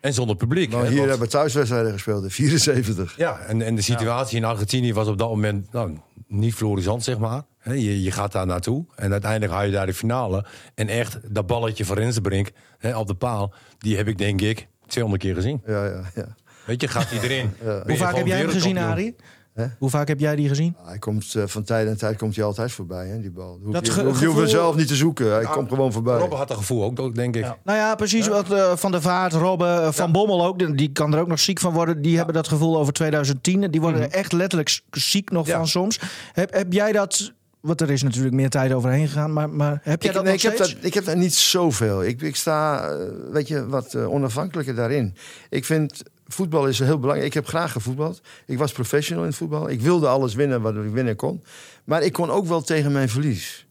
En zonder publiek. Hè, hier want- hebben we thuiswedstrijden gespeeld, in 74. Ja, en, en de situatie in Argentinië was op dat moment nou, niet florissant, zeg maar. Je, je gaat daar naartoe en uiteindelijk haal je daar de finale. En echt, dat balletje van Rensenbrink hè, op de paal, die heb ik denk ik 200 keer gezien. Ja, ja, ja. Weet je, gaat hij erin. *laughs* Hoe vaak heb jij hem gezien. Arie? Hè? Hoe vaak heb jij die gezien? Hij komt eh, van tijd en tijd komt hij altijd voorbij, hè, die bal. Hoef Dat je, zelf niet te zoeken. Hij komt gewoon voorbij. Robben had dat gevoel ook, denk ik. Ja. Nou ja, precies wat eh, Van der Vaart, Robben, eh, Van Bommel ook. die- Die kan er ook nog ziek van worden. Die hebben dat gevoel over 2010. Die worden er echt letterlijk ziek nog Ja. van soms. Heb, heb jij dat... Want er is natuurlijk meer tijd overheen gegaan. Maar, maar heb Ik, dat nee, nog ik, heb steeds? dat, ik heb daar niet zoveel. Ik, ik sta, eh, weet je, wat eh, onafhankelijker daarin. Ik vind voetbal is heel belangrijk. Ik heb graag gevoetbald. Ik was professional in het voetbal. Ik wilde alles winnen wat ik winnen kon. Maar ik kon ook wel tegen mijn verlies.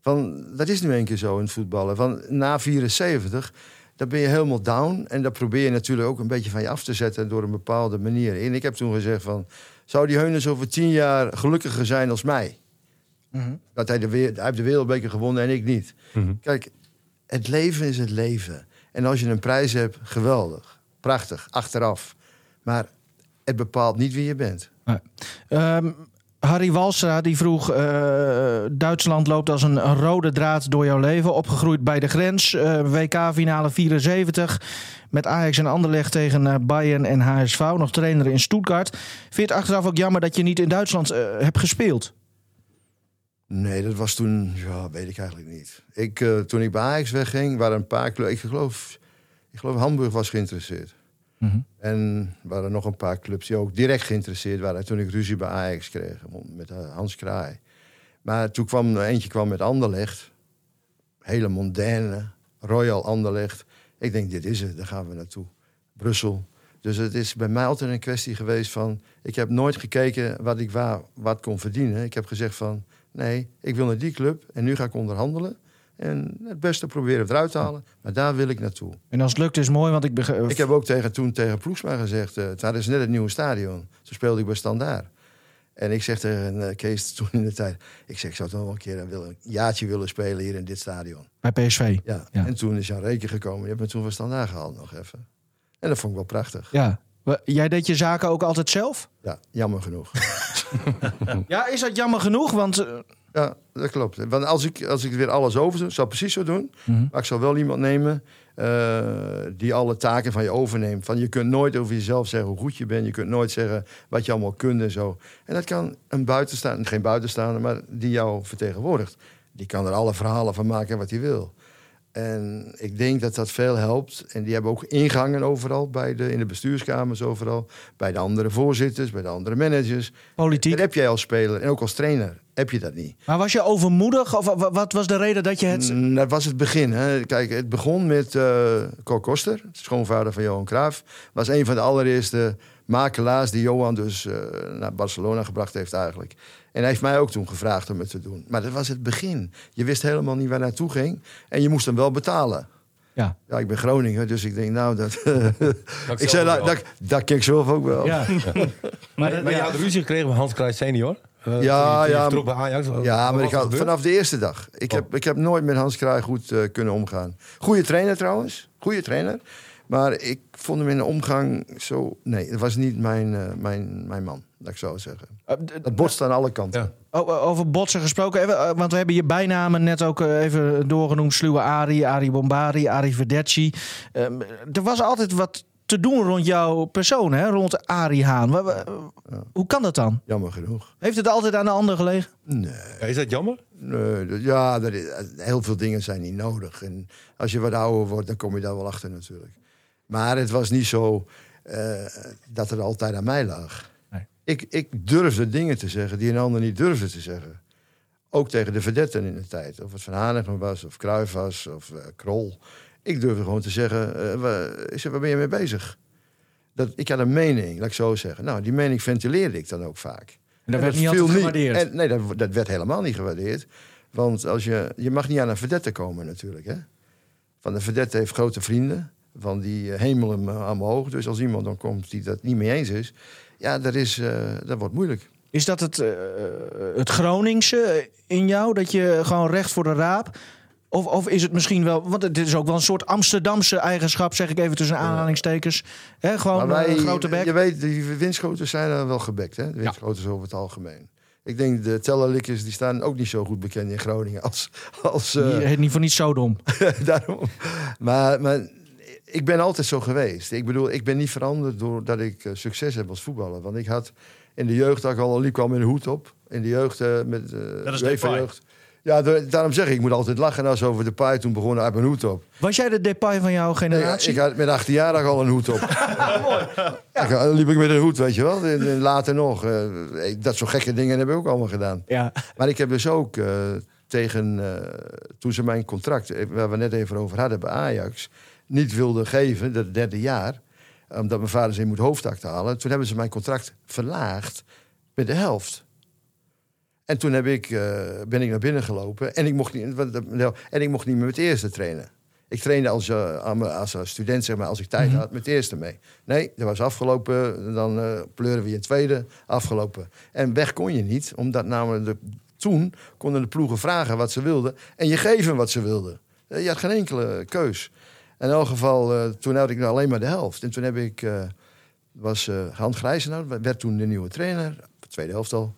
Van, dat is nu een keer zo in het voetballen. Van, na 74, dan ben je helemaal down. En dat probeer je natuurlijk ook een beetje van je af te zetten... door een bepaalde manier. En ik heb toen gezegd van... zou die Heunes over tien jaar gelukkiger zijn als mij? Dat hij, de, hij heeft de wereldbeker gewonnen en ik niet. Kijk, het leven is het leven. En als je een prijs hebt, geweldig. Prachtig, achteraf. Maar het bepaalt niet wie je bent. Ehm, Harry Walstra die vroeg: eh, Duitsland loopt als een, een rode draad door jouw leven. Opgegroeid bij de grens. eh, WK-finale 74. Met Ajax en Anderlecht tegen eh, Bayern en HSV. Nog trainer in Stuttgart. Vind je het achteraf ook jammer dat je niet in Duitsland hebt gespeeld? Nee, dat was toen, ja, weet ik eigenlijk niet. Ik, eh, toen ik bij Ajax wegging, waren een paar clubs. Ik geloof, ik geloof Hamburg was geïnteresseerd. En er waren nog een paar clubs die ook direct geïnteresseerd waren. Toen ik ruzie bij Ajax kreeg met eh, Hans Kraai. Maar toen kwam eentje kwam met Anderlecht. Hele mondaine, Royal Anderlecht. Ik denk, dit is het, daar gaan we naartoe. Brussel. Dus het is bij mij altijd een kwestie geweest van... Ik heb nooit gekeken wat ik waar, wat kon verdienen. Ik heb gezegd van, nee, ik wil naar die club. En nu ga ik onderhandelen. En het beste proberen eruit te halen. Maar daar wil ik naartoe. En als het lukt is mooi, want ik. Ik heb ook tegen, toen tegen Ploegsma gezegd... Uh, daar is net het nieuwe stadion. Toen speelde ik bij Standaard. En ik zeg tegen uh, Kees *laughs* toen in de tijd... Ik zeg, ik zou toch wel een keer een, een jaartje willen spelen hier in dit stadion. Bij PSV? Ja. Ja. En toen is Jan Reken gekomen. Die heeft me toen van Standaard gehaald nog even. En dat vond ik wel prachtig. Ja. Jij deed je zaken ook altijd zelf? Ja, jammer genoeg. *laughs* Ja, is dat jammer genoeg? Want eh, Ja, dat klopt. Want als ik, als ik weer alles over zou, zou ik precies zo doen. Mhm. Maar ik zou wel iemand nemen eh, die alle taken van je overneemt. Van je kunt nooit over jezelf zeggen hoe goed je bent. Je kunt nooit zeggen wat je allemaal kunt en zo. En dat kan een buitenstaander, geen buitenstaander, maar die jou vertegenwoordigt. Die kan er alle verhalen van maken wat hij wil. En ik denk dat dat veel helpt. En die hebben ook ingangen overal, bij de, in de bestuurskamers overal. Bij de andere voorzitters, bij de andere managers. politiek. Dat heb jij als speler en ook als trainer. Heb je dat niet. Maar was je overmoedig? Of wa- wa- wat was de reden dat je het... Mm, Dat was het begin. Hè. Kijk, het begon met eh Cor Koster, schoonvader van Johan Cruijff. Was een van de allereerste makelaars die Johan dus eh, naar Barcelona gebracht heeft eigenlijk. En hij heeft mij ook toen gevraagd om het te doen. Maar dat was het begin. Je wist helemaal niet waar naartoe ging. En je moest hem wel betalen. Ja. Ja, ik ben Groningen, dus ik denk nou dat... *laughs* Dat *laughs* ik zei, nou, dat, dat ken ik zelf ook wel. Ja. *laughs* Maar, maar je had ruzie gekregen met Hans Kruijs senior? Uh, Ja, toen je ja, vertrok bij Ajax? Ja, maar ik had, vanaf de eerste dag. Ik, Oh. heb, ik heb nooit met Hans Kraai goed eh, kunnen omgaan. Goeie trainer trouwens. Goeie trainer. Maar ik vond hem in de omgang zo... Nee, dat was niet mijn, eh, mijn, mijn man, dat ik zo zeggen. Eh, d- Dat botst aan alle kanten. Ja. Over botsen gesproken, even, eh, want we hebben je bijnamen net ook eh, even doorgenoemd. Sluwe Ari, Ari Bombari, Ari Verdecci. Ehm, er was altijd wat te doen rond jouw persoon, hè? rond Ari Haan. Hoe kan dat dan? Jammer genoeg. Heeft het altijd aan de ander gelegen? Nee, Ja, is dat jammer? nee dat- ja, dat is- heel veel dingen zijn niet nodig. En als je wat ouder wordt, dan kom je daar wel achter natuurlijk. Maar het was niet zo eh, dat het altijd aan mij lag. Ik, ik durfde dingen te zeggen die een ander niet durfde te zeggen. Ook tegen de verdetten in de tijd. Of het Van Hanegem was, of Cruijff was, of eh, Krol. Ik durfde gewoon te zeggen, eh, wa- ik zeg, waar ben je mee bezig? Dat, ik had een mening, laat ik zo zeggen. Nou, die mening ventileerde ik dan ook vaak. En dat En werd niet viel altijd gewaardeerd. En, nee, dat, dat werd helemaal niet gewaardeerd. Want als je, je mag niet aan een verdette komen natuurlijk. Hè? Van de verdette heeft grote vrienden. Van die eh, hemel hem eh, omhoog. Dus als iemand dan komt die dat niet mee eens is... Ja, dat, is, eh, dat wordt moeilijk. Is dat het, eh, het Groningse in jou? Dat je gewoon recht voor de raap... Of, of is het misschien wel, want het is ook wel een soort Amsterdamse eigenschap, zeg ik even tussen aanhalingstekens. Hè, gewoon een grote bek. Je weet, die windschoters zijn er wel gebekt. Hè? De windschoters over het algemeen. Ik denk de tellerlikkers die staan ook niet zo goed bekend in Groningen als... als eh, Die heet niet voor niets zo dom. *laughs* Daarom. Maar, maar ik ben altijd zo geweest. Ik bedoel, ik ben niet veranderd doordat ik eh, succes heb als voetballer. Want ik had in de jeugd ook al liep ik al met een hoed op. In de jeugd eh, met eh Dat is UEFA Depay. jeugd. Ja, da- daarom zeg ik, ik moet altijd lachen als over de paai toen begonnen uit mijn hoed op. Was jij de Depay van jouw Nee, generatie? ik had met 18 jaar al een hoed op. *laughs* ja, dan liep ik met een hoed, weet je wel. En, en later nog. eh, ik- dat soort gekke dingen heb ik ook allemaal gedaan. Ja. Maar ik heb dus ook tegen, eh, toen ze mijn contract, waar we net even over hadden bij Ajax, niet wilden geven, dat derde jaar. Omdat mijn vader zei, je moet hoofdakte halen. Toen hebben ze mijn contract verlaagd met de helft. En toen heb ik, eh, ben ik naar binnen gelopen. En ik, mocht niet, nou, en ik mocht niet meer met de eerste trainen. Ik trainde als, eh, als een student, zeg maar, als ik tijd had, met de eerste mee. Nee, dat was afgelopen. Dan eh pleuren we je een tweede. Afgelopen. En weg kon je niet, omdat namelijk de, toen konden de ploegen vragen wat ze wilden. En je geven wat ze wilden. Eh, Je had geen enkele keus. In elk geval, eh, toen had ik nou alleen maar de helft. En toen heb ik, eh, was eh Hans Grijzenaar, werd toen de nieuwe trainer. De tweede helft al.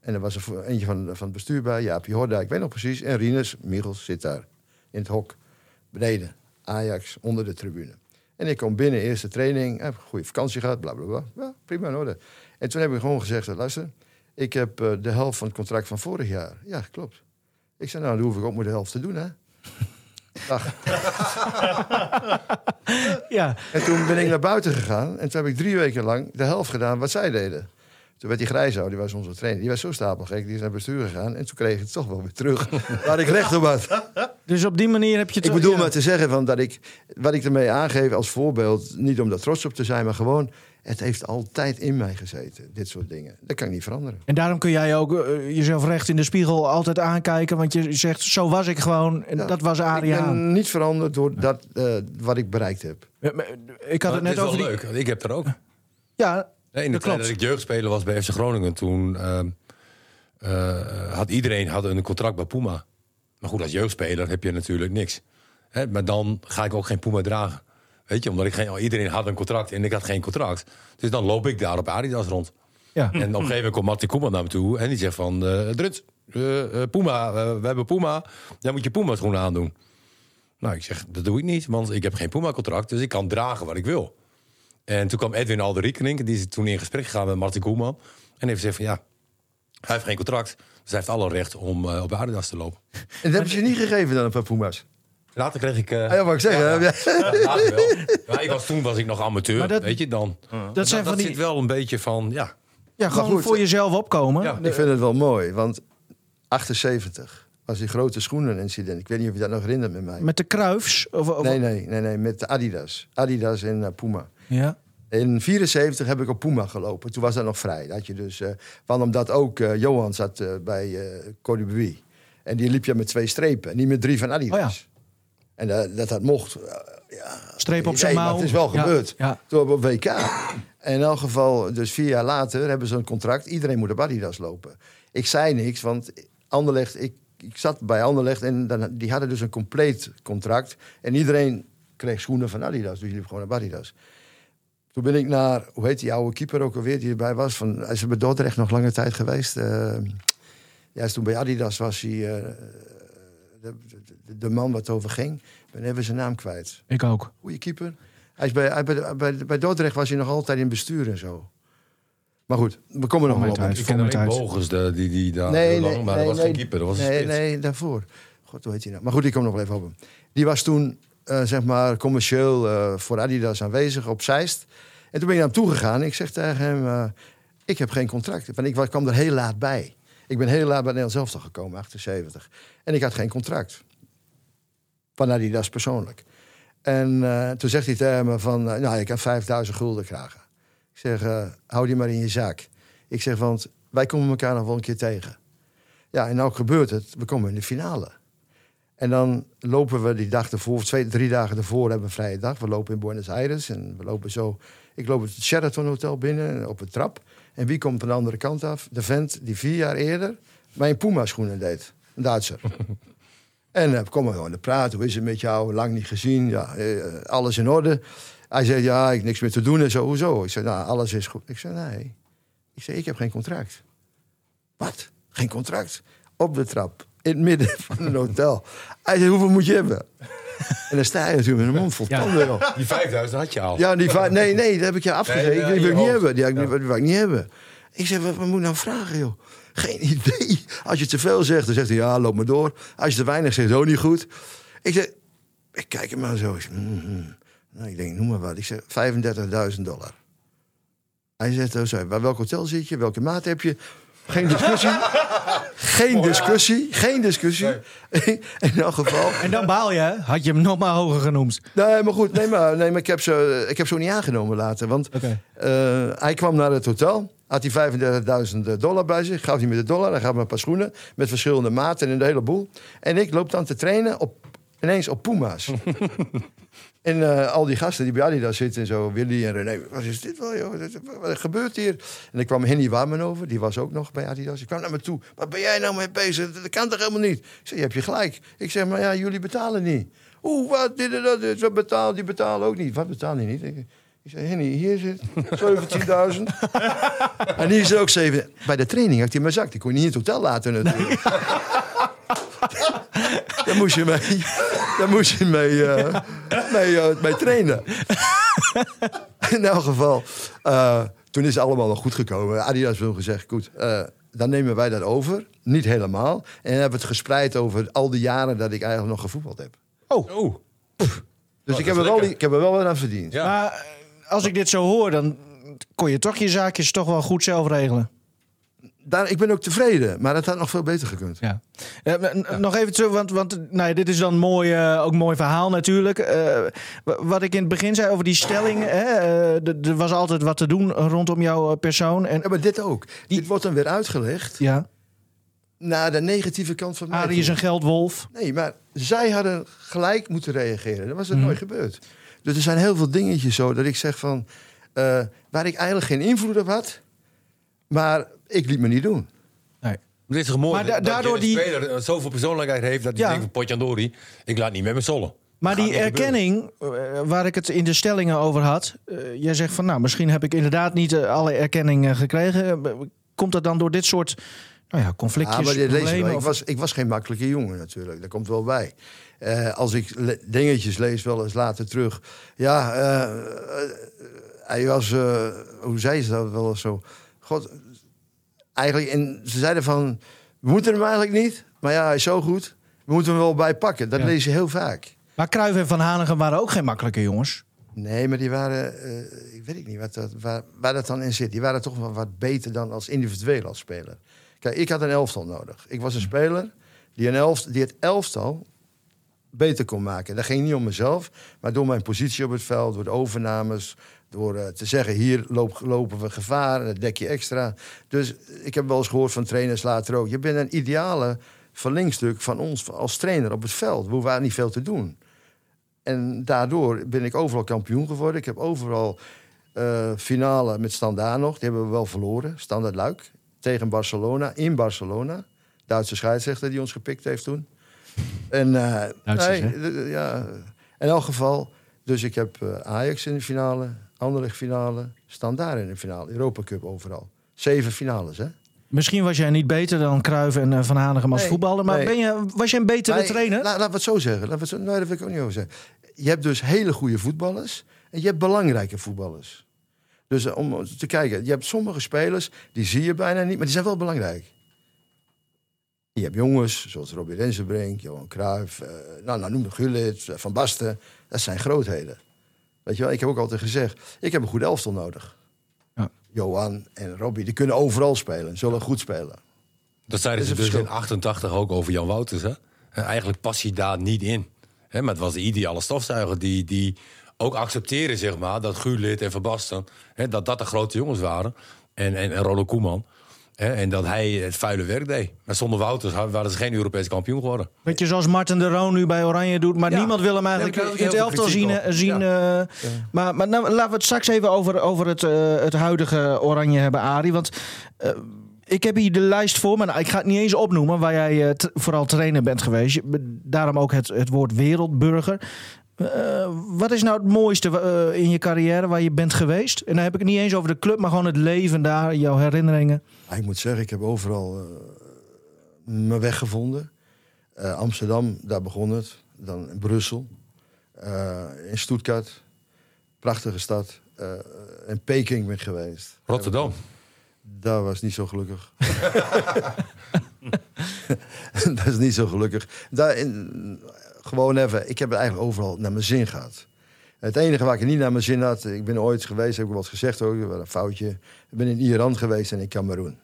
En er was er eentje van, van het bestuur bij, Jaapie Horda, ik weet nog precies. En Rinus, Michels, zit daar in het hok. Beneden, Ajax, onder de tribune. En ik kom binnen, eerste training, heb goede vakantie gehad, bla bla bla. Ja, prima in orde. En toen heb ik gewoon gezegd, luister, ik heb eh, de helft van het contract van vorig jaar. Ja, klopt. Ik zei, nou, dan hoef ik ook maar de helft te doen, hè. Dag. *laughs* Ja, En toen ben ik naar buiten gegaan. En toen heb ik drie weken lang de helft gedaan wat zij deden. Toen werd die grijzo, die was onze trainer, die was zo stapelgek. Die is naar bestuur gegaan. En toen kreeg ik het toch wel weer terug. *laughs* Waar ik recht op had. dus op die manier heb je... Ik bedoel ja. maar te zeggen van dat ik, wat ik ermee aangeef als voorbeeld, niet om daar trots op te zijn, maar gewoon, het heeft altijd in mij gezeten, dit soort dingen. Dat kan ik niet veranderen. En daarom kun jij ook eh, jezelf recht in de spiegel altijd aankijken. Want je zegt, zo was ik gewoon. En Ja, dat was Ik Adriaan. ben niet veranderd door dat, eh, wat ik bereikt heb. Ja, maar, Ik had Maar het net is wel over die... leuk. want Ik heb er ook. Ja, Nee, in de Dat tijd klopt. dat ik jeugdspeler was bij FC Groningen, toen ehm, eh, had iedereen had een contract bij Puma. Maar goed, als jeugdspeler heb je natuurlijk niks. Hè, maar dan ga ik ook geen Puma dragen. Weet je, omdat ik geen, iedereen had een contract en ik had geen contract. Dus dan loop ik daar op Adidas rond. ja. En op een gegeven moment komt Martin Koeman naar me toe en die zegt van... Drut, eh, Puma, we hebben Puma, jij moet je Puma schoenen aandoen. Nou, ik zeg, dat doe ik niet, want ik heb geen Puma-contract, dus ik kan dragen wat ik wil. En toen kwam Edwin Alderiekening, die is toen in gesprek gegaan met Martin Koeman. En heeft gezegd van ja, hij heeft geen contract, dus hij heeft alle recht om op Adidas te lopen. En dat hebben ze je niet gegeven dan een paar Puma's. Later kreeg ik... eh, Ah, ja, wat ik zeggen. Ja, wel. Ik was, toen was ik nog amateur, dat- weet je dan. dat zijn dat van die... zit wel een beetje van, ja, Ja, gewoon goed, voor jezelf opkomen. Ja. Ik vind het wel mooi, want 78 was die grote schoenen-incident. Ik weet niet of je dat nog herinnert met mij. Met de kruifs. Of, of- Nee, nee, nee, nee, met de Adidas. Adidas en eh, Puma. Ja. In 74 heb ik op Puma gelopen. Toen was dat nog vrij. Dat had je dus, eh, want omdat ook eh, Johan zat bij eh Buie. En die liep je met twee strepen, niet met drie van Adidas. Oh ja. En dat, dat mocht. eh, ja, Streep op zijn mouw. Het is wel gebeurd. ja. Toen op WK. En in elk geval, dus vier jaar later hebben ze een contract. Iedereen moet op Adidas lopen. Ik zei niks, want Anderlecht, ik, ik zat bij Anderlecht en dan, die hadden dus een compleet contract. En iedereen kreeg schoenen van Adidas, dus die liep gewoon op Adidas. Toen ben ik naar, hoe heet die oude keeper ook alweer die erbij was? Van, hij is bij Dordrecht nog lange tijd geweest. Eh, ja, toen bij Adidas was hij eh, de, man wat over ging. Ik ben even zijn naam kwijt. Ik ook. Goeie keeper. Hij is bij, hij, bij, bij, bij Dordrecht was hij nog altijd in bestuur en zo. Maar goed, we komen nog wel op. Ik ken alleen. Bogus, de, die, die daar Nee, heel nee, lang, maar nee, dat was geen keeper, dat was een nee, nee, daarvoor. God, hoe heet hij nou? Maar goed, ik kom nog wel even op hem. Die was toen, eh, zeg maar, commercieel eh, voor Adidas aanwezig op Zeist. En toen ben ik naar hem toegegaan. Ik zeg tegen hem, eh, ik heb geen contract. Want ik was- kwam er heel laat bij. Ik ben heel laat bij Nederland zelf gekomen, 78. En ik had geen contract. Van Adidas persoonlijk. En eh, toen zegt hij tegen me van, eh, nou, ik heb 5000 gulden graag. Ik zeg, eh, hou die maar in je zaak. Ik zeg, want wij komen elkaar nog wel een keer tegen. Ja, en nou gebeurt het. We komen in de finale. En dan lopen we die dag ervoor, twee, drie dagen ervoor hebben we een vrije dag. We lopen in Buenos Aires en we lopen zo. Ik loop het Sheraton Hotel binnen op een trap. En wie komt van de andere kant af? De vent die vier jaar eerder mijn Puma-schoenen deed. Een Duitser. *laughs* en dan komen we gewoon te praten. Hoe is het met jou? Lang niet gezien. Ja, eh, alles in orde. Hij zei, ja, ik heb niks meer te doen en zo. Hoezo? Ik zei, nou, alles is goed. Ik zei, nee. Ik zei, ik heb geen contract. Wat? Geen contract? Op de trap, in het midden *laughs* van een hotel. Hij zei, hoeveel moet je hebben? En dan sta je natuurlijk met een mond vol Ja. tanden. joh. Die 5000 had je al. Ja, die nee, nee, dat heb ik je. Nee, nee, die wil ik niet hebben. Die, Ja. wil ik niet hebben. Ik wat, wat moet ik nou vragen, joh? Geen idee. Als je te veel zegt, dan zegt hij, ja, loop maar door. Als je te weinig zegt, ook niet goed. Ik zeg, ik kijk hem maar zo. Ik, zeg, mm, mm. nou, ik denk, noem maar wat. Ik zeg, 35.000 dollar. Hij zegt, oh, sorry, bij welk hotel zit je? Welke maat heb je? Geen discussie. geen discussie. Geen discussie. In elk geval. En dan baal je, hè? Had je hem nog maar hoger genoemd. Nee, maar goed. Nee, maar, nee, maar ik, heb ze, ik heb ze ook niet aangenomen later. Want eh, hij kwam naar het hotel. Had hij 35.000 dollar bij zich. Gaf hij me de dollar. Hij gaf me een paar schoenen. Met verschillende maten en de hele boel. En ik loop dan te trainen op, ineens op Puma's. *laughs* en eh, al die gasten die bij Adidas zitten en zo. Willy en René. Wat is dit wel, joh? Wat gebeurt hier? En ik kwam Henny Warman over. Die was ook nog bij Adidas. Ik kwam naar me toe. Wat ben jij nou mee bezig? Dat kan toch helemaal niet? Ik zeg, je hebt je gelijk. Ik zeg, maar ja, jullie betalen niet. Oeh, wat, dit en dat, dit, zo betaalt, die betalen ook niet. Wat betalen die niet? Ik, ik zei, Henny, hier zit 17.000. *laughs* en hier zit ook 7. Bij de training had hij mijn zak. Die kon je niet in het hotel laten natuurlijk. *laughs* Daar moest je mee, daar moest je mee, eh, mee, mee trainen. *laughs* In elk geval, eh, toen is het allemaal nog goed gekomen. Adidas heeft gezegd, goed, eh, dan nemen wij dat over. Niet helemaal. En hebben we het gespreid over al die jaren dat ik eigenlijk nog gevoetbald heb. Oh, Dus dat ik, heb er wel, ik heb er wel wat aan verdiend. Ja. Maar als ik dit zo hoor, dan kon je toch je zaakjes toch wel goed zelf regelen. Daar, ik ben ook tevreden, maar het had nog veel beter gekund. Ja. Eh, Nog even terug, want, want nou ja, dit is dan mooi, eh, ook een mooi verhaal natuurlijk. Eh, wa- wat ik in het begin zei over die stelling. Er was altijd wat te doen rondom jouw persoon. En, Ja, maar dit ook. Dit wordt dan weer uitgelegd ja, naar de negatieve kant van mij. Arie is een geldwolf. Nee, maar zij hadden gelijk moeten reageren. Dat was het nooit gebeurd. Dus er zijn heel veel dingetjes zo dat ik zeg van... waar ik eigenlijk geen invloed op had... maar ik liet me niet doen. Nee. Dit is toch mooi Maar da- dat daardoor die- speler zoveel persoonlijkheid heeft... dat hij Ja. denkt van Potjandori, ik laat niet met me sollen. Maar Gaat die erkenning, eh, waar ik het in de stellingen over had. eh, jij zegt van, nou, misschien heb ik inderdaad niet eh, alle erkenning gekregen. Komt dat dan door dit soort nou ja, conflictjes, Ja, maar dit lees je wel. problemen? ik, was, ik was geen makkelijke jongen natuurlijk. Dat komt wel bij. Eh, als ik le- dingetjes lees wel eens later terug. Ja, hij was... eh, hoe zei ze dat wel eens zo? God, eigenlijk... En ze zeiden van... We moeten hem eigenlijk niet. Maar ja, hij is zo goed. We moeten hem wel bijpakken. Dat Ja. lees je heel vaak. Maar Cruijff en Van Hanegem waren ook geen makkelijke jongens. Nee, maar die waren... eh, ik weet ik niet wat dat, waar, waar dat dan in zit. Die waren toch wel wat beter dan als individueel als speler. Kijk, ik had een elftal nodig. Ik was een speler die, een elft, die het elftal beter kon maken. Dat ging niet om mezelf, maar door mijn positie op het veld, door de overnames, door eh, te zeggen: hier loop- lopen we gevaar, dat dek je extra. Dus ik heb wel eens gehoord van trainers later ook: je bent een ideale verlengstuk van ons als trainer op het veld. We waren niet veel te doen. En daardoor ben ik overal kampioen geworden. Ik heb overal eh, finale met Standaard nog. Die hebben we wel verloren. Standaard Luik. Tegen Barcelona. In Barcelona. Duitse scheidsrechter die ons gepikt heeft toen. En Duitsers, nee, d- ja, in elk geval. Dus ik heb Ajax in de finale. Anderlecht finale. Standaard in de finale. Europa Cup overal. Zeven finales, hè? Misschien was jij niet beter dan Cruijff en eh, Van Hanegem als Nee, voetballer. Maar nee. ben je, was jij een betere Maar, trainer? la- laten we het zo zeggen. Laten we het zo, nee, dat wil ik ook niet over zeggen. Je hebt dus hele goede voetballers en je hebt belangrijke voetballers. Dus eh, om te kijken, je hebt sommige spelers, die zie je bijna niet, maar die zijn wel belangrijk. Je hebt jongens, zoals Robbie Rensenbrink, Johan Cruijff, eh, nou, nou noem de Gullit, Van Basten. Dat zijn grootheden. Weet je wel, ik heb ook altijd gezegd, ik heb een goed elftal nodig. Ja. Johan en Robbie, die kunnen overal spelen, zullen goed spelen. Dat zeiden ze dus in verschil. 88 ook over Jan Wouters. Hè? En eigenlijk past hij daar niet in. Hè, maar het was de ideale stofzuiger die, die ook accepteerde zeg maar, dat Guurlid en Van Basten... Hè, dat dat de grote jongens waren. En, en, en Ronald Koeman. Hè, en dat hij het vuile werk deed. Maar zonder Wouters waren ze geen Europees kampioen geworden. Weet je, zoals Martin de Roon nu bij Oranje doet. Maar Ja. niemand wil hem eigenlijk in het elftal zien. eh, op. zien eh, Maar, maar nou, laten we het straks even over, over het, eh, het huidige Oranje hebben, Arie. Want ik heb hier de lijst voor me. Nou, ik ga het niet eens opnoemen waar jij vooral trainer bent geweest. Daarom ook het, het woord wereldburger. Wat is nou het mooiste in je carrière waar je bent geweest? En dan heb ik het niet eens over de club, maar gewoon het leven daar, jouw herinneringen. Maar ik moet zeggen, ik heb overal eh, mijn weg gevonden. Eh, Amsterdam, daar begon het. Dan in Brussel. Eh, in Stuttgart. Prachtige stad. In Peking ben ik geweest. Rotterdam. Daar was niet zo gelukkig. *laughs* dat is niet zo gelukkig. Daar in, gewoon even, ik heb het eigenlijk overal naar mijn zin gehad. Het enige waar ik niet naar mijn zin had, ik ben ooit geweest, heb ik wat gezegd ook, was een foutje. Ik ben in Iran geweest en in Cameroen.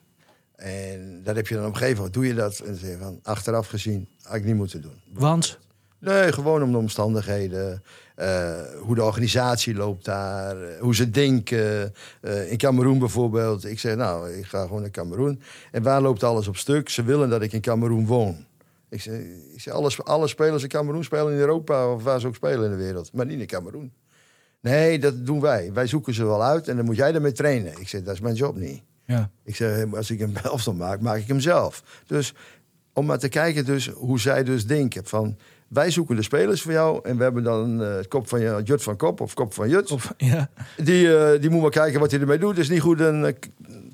En dat heb je dan op een gegeven moment, doe je dat? En zeg je van, achteraf gezien, had ik niet moeten doen. Want? Nee, gewoon om de omstandigheden. eh, hoe de organisatie loopt daar. eh, hoe ze denken. Eh, in Cameroen bijvoorbeeld. Ik zeg, nou, ik ga gewoon naar Cameroen. En waar loopt alles op stuk? Ze willen dat ik in Cameroen woon. Ik zeg, ik zeg alle, alle spelers in Cameroen spelen in Europa... of waar ze ook spelen in de wereld. Maar niet in Cameroen. Nee, dat doen wij. Wij zoeken ze wel uit en dan moet jij ermee trainen. Ik zeg, dat is mijn job niet. Ja. Ik zeg, als ik een *laughs* elftal maak, maak ik hem zelf. Dus om maar te kijken dus hoe zij dus denken. Van, wij zoeken de spelers voor jou. En we hebben dan eh, het kop van je, Jut van Kop of Kop van Jut. Of, ja. Die, eh, die moet maar kijken wat hij ermee doet. Is niet goed, dan eh,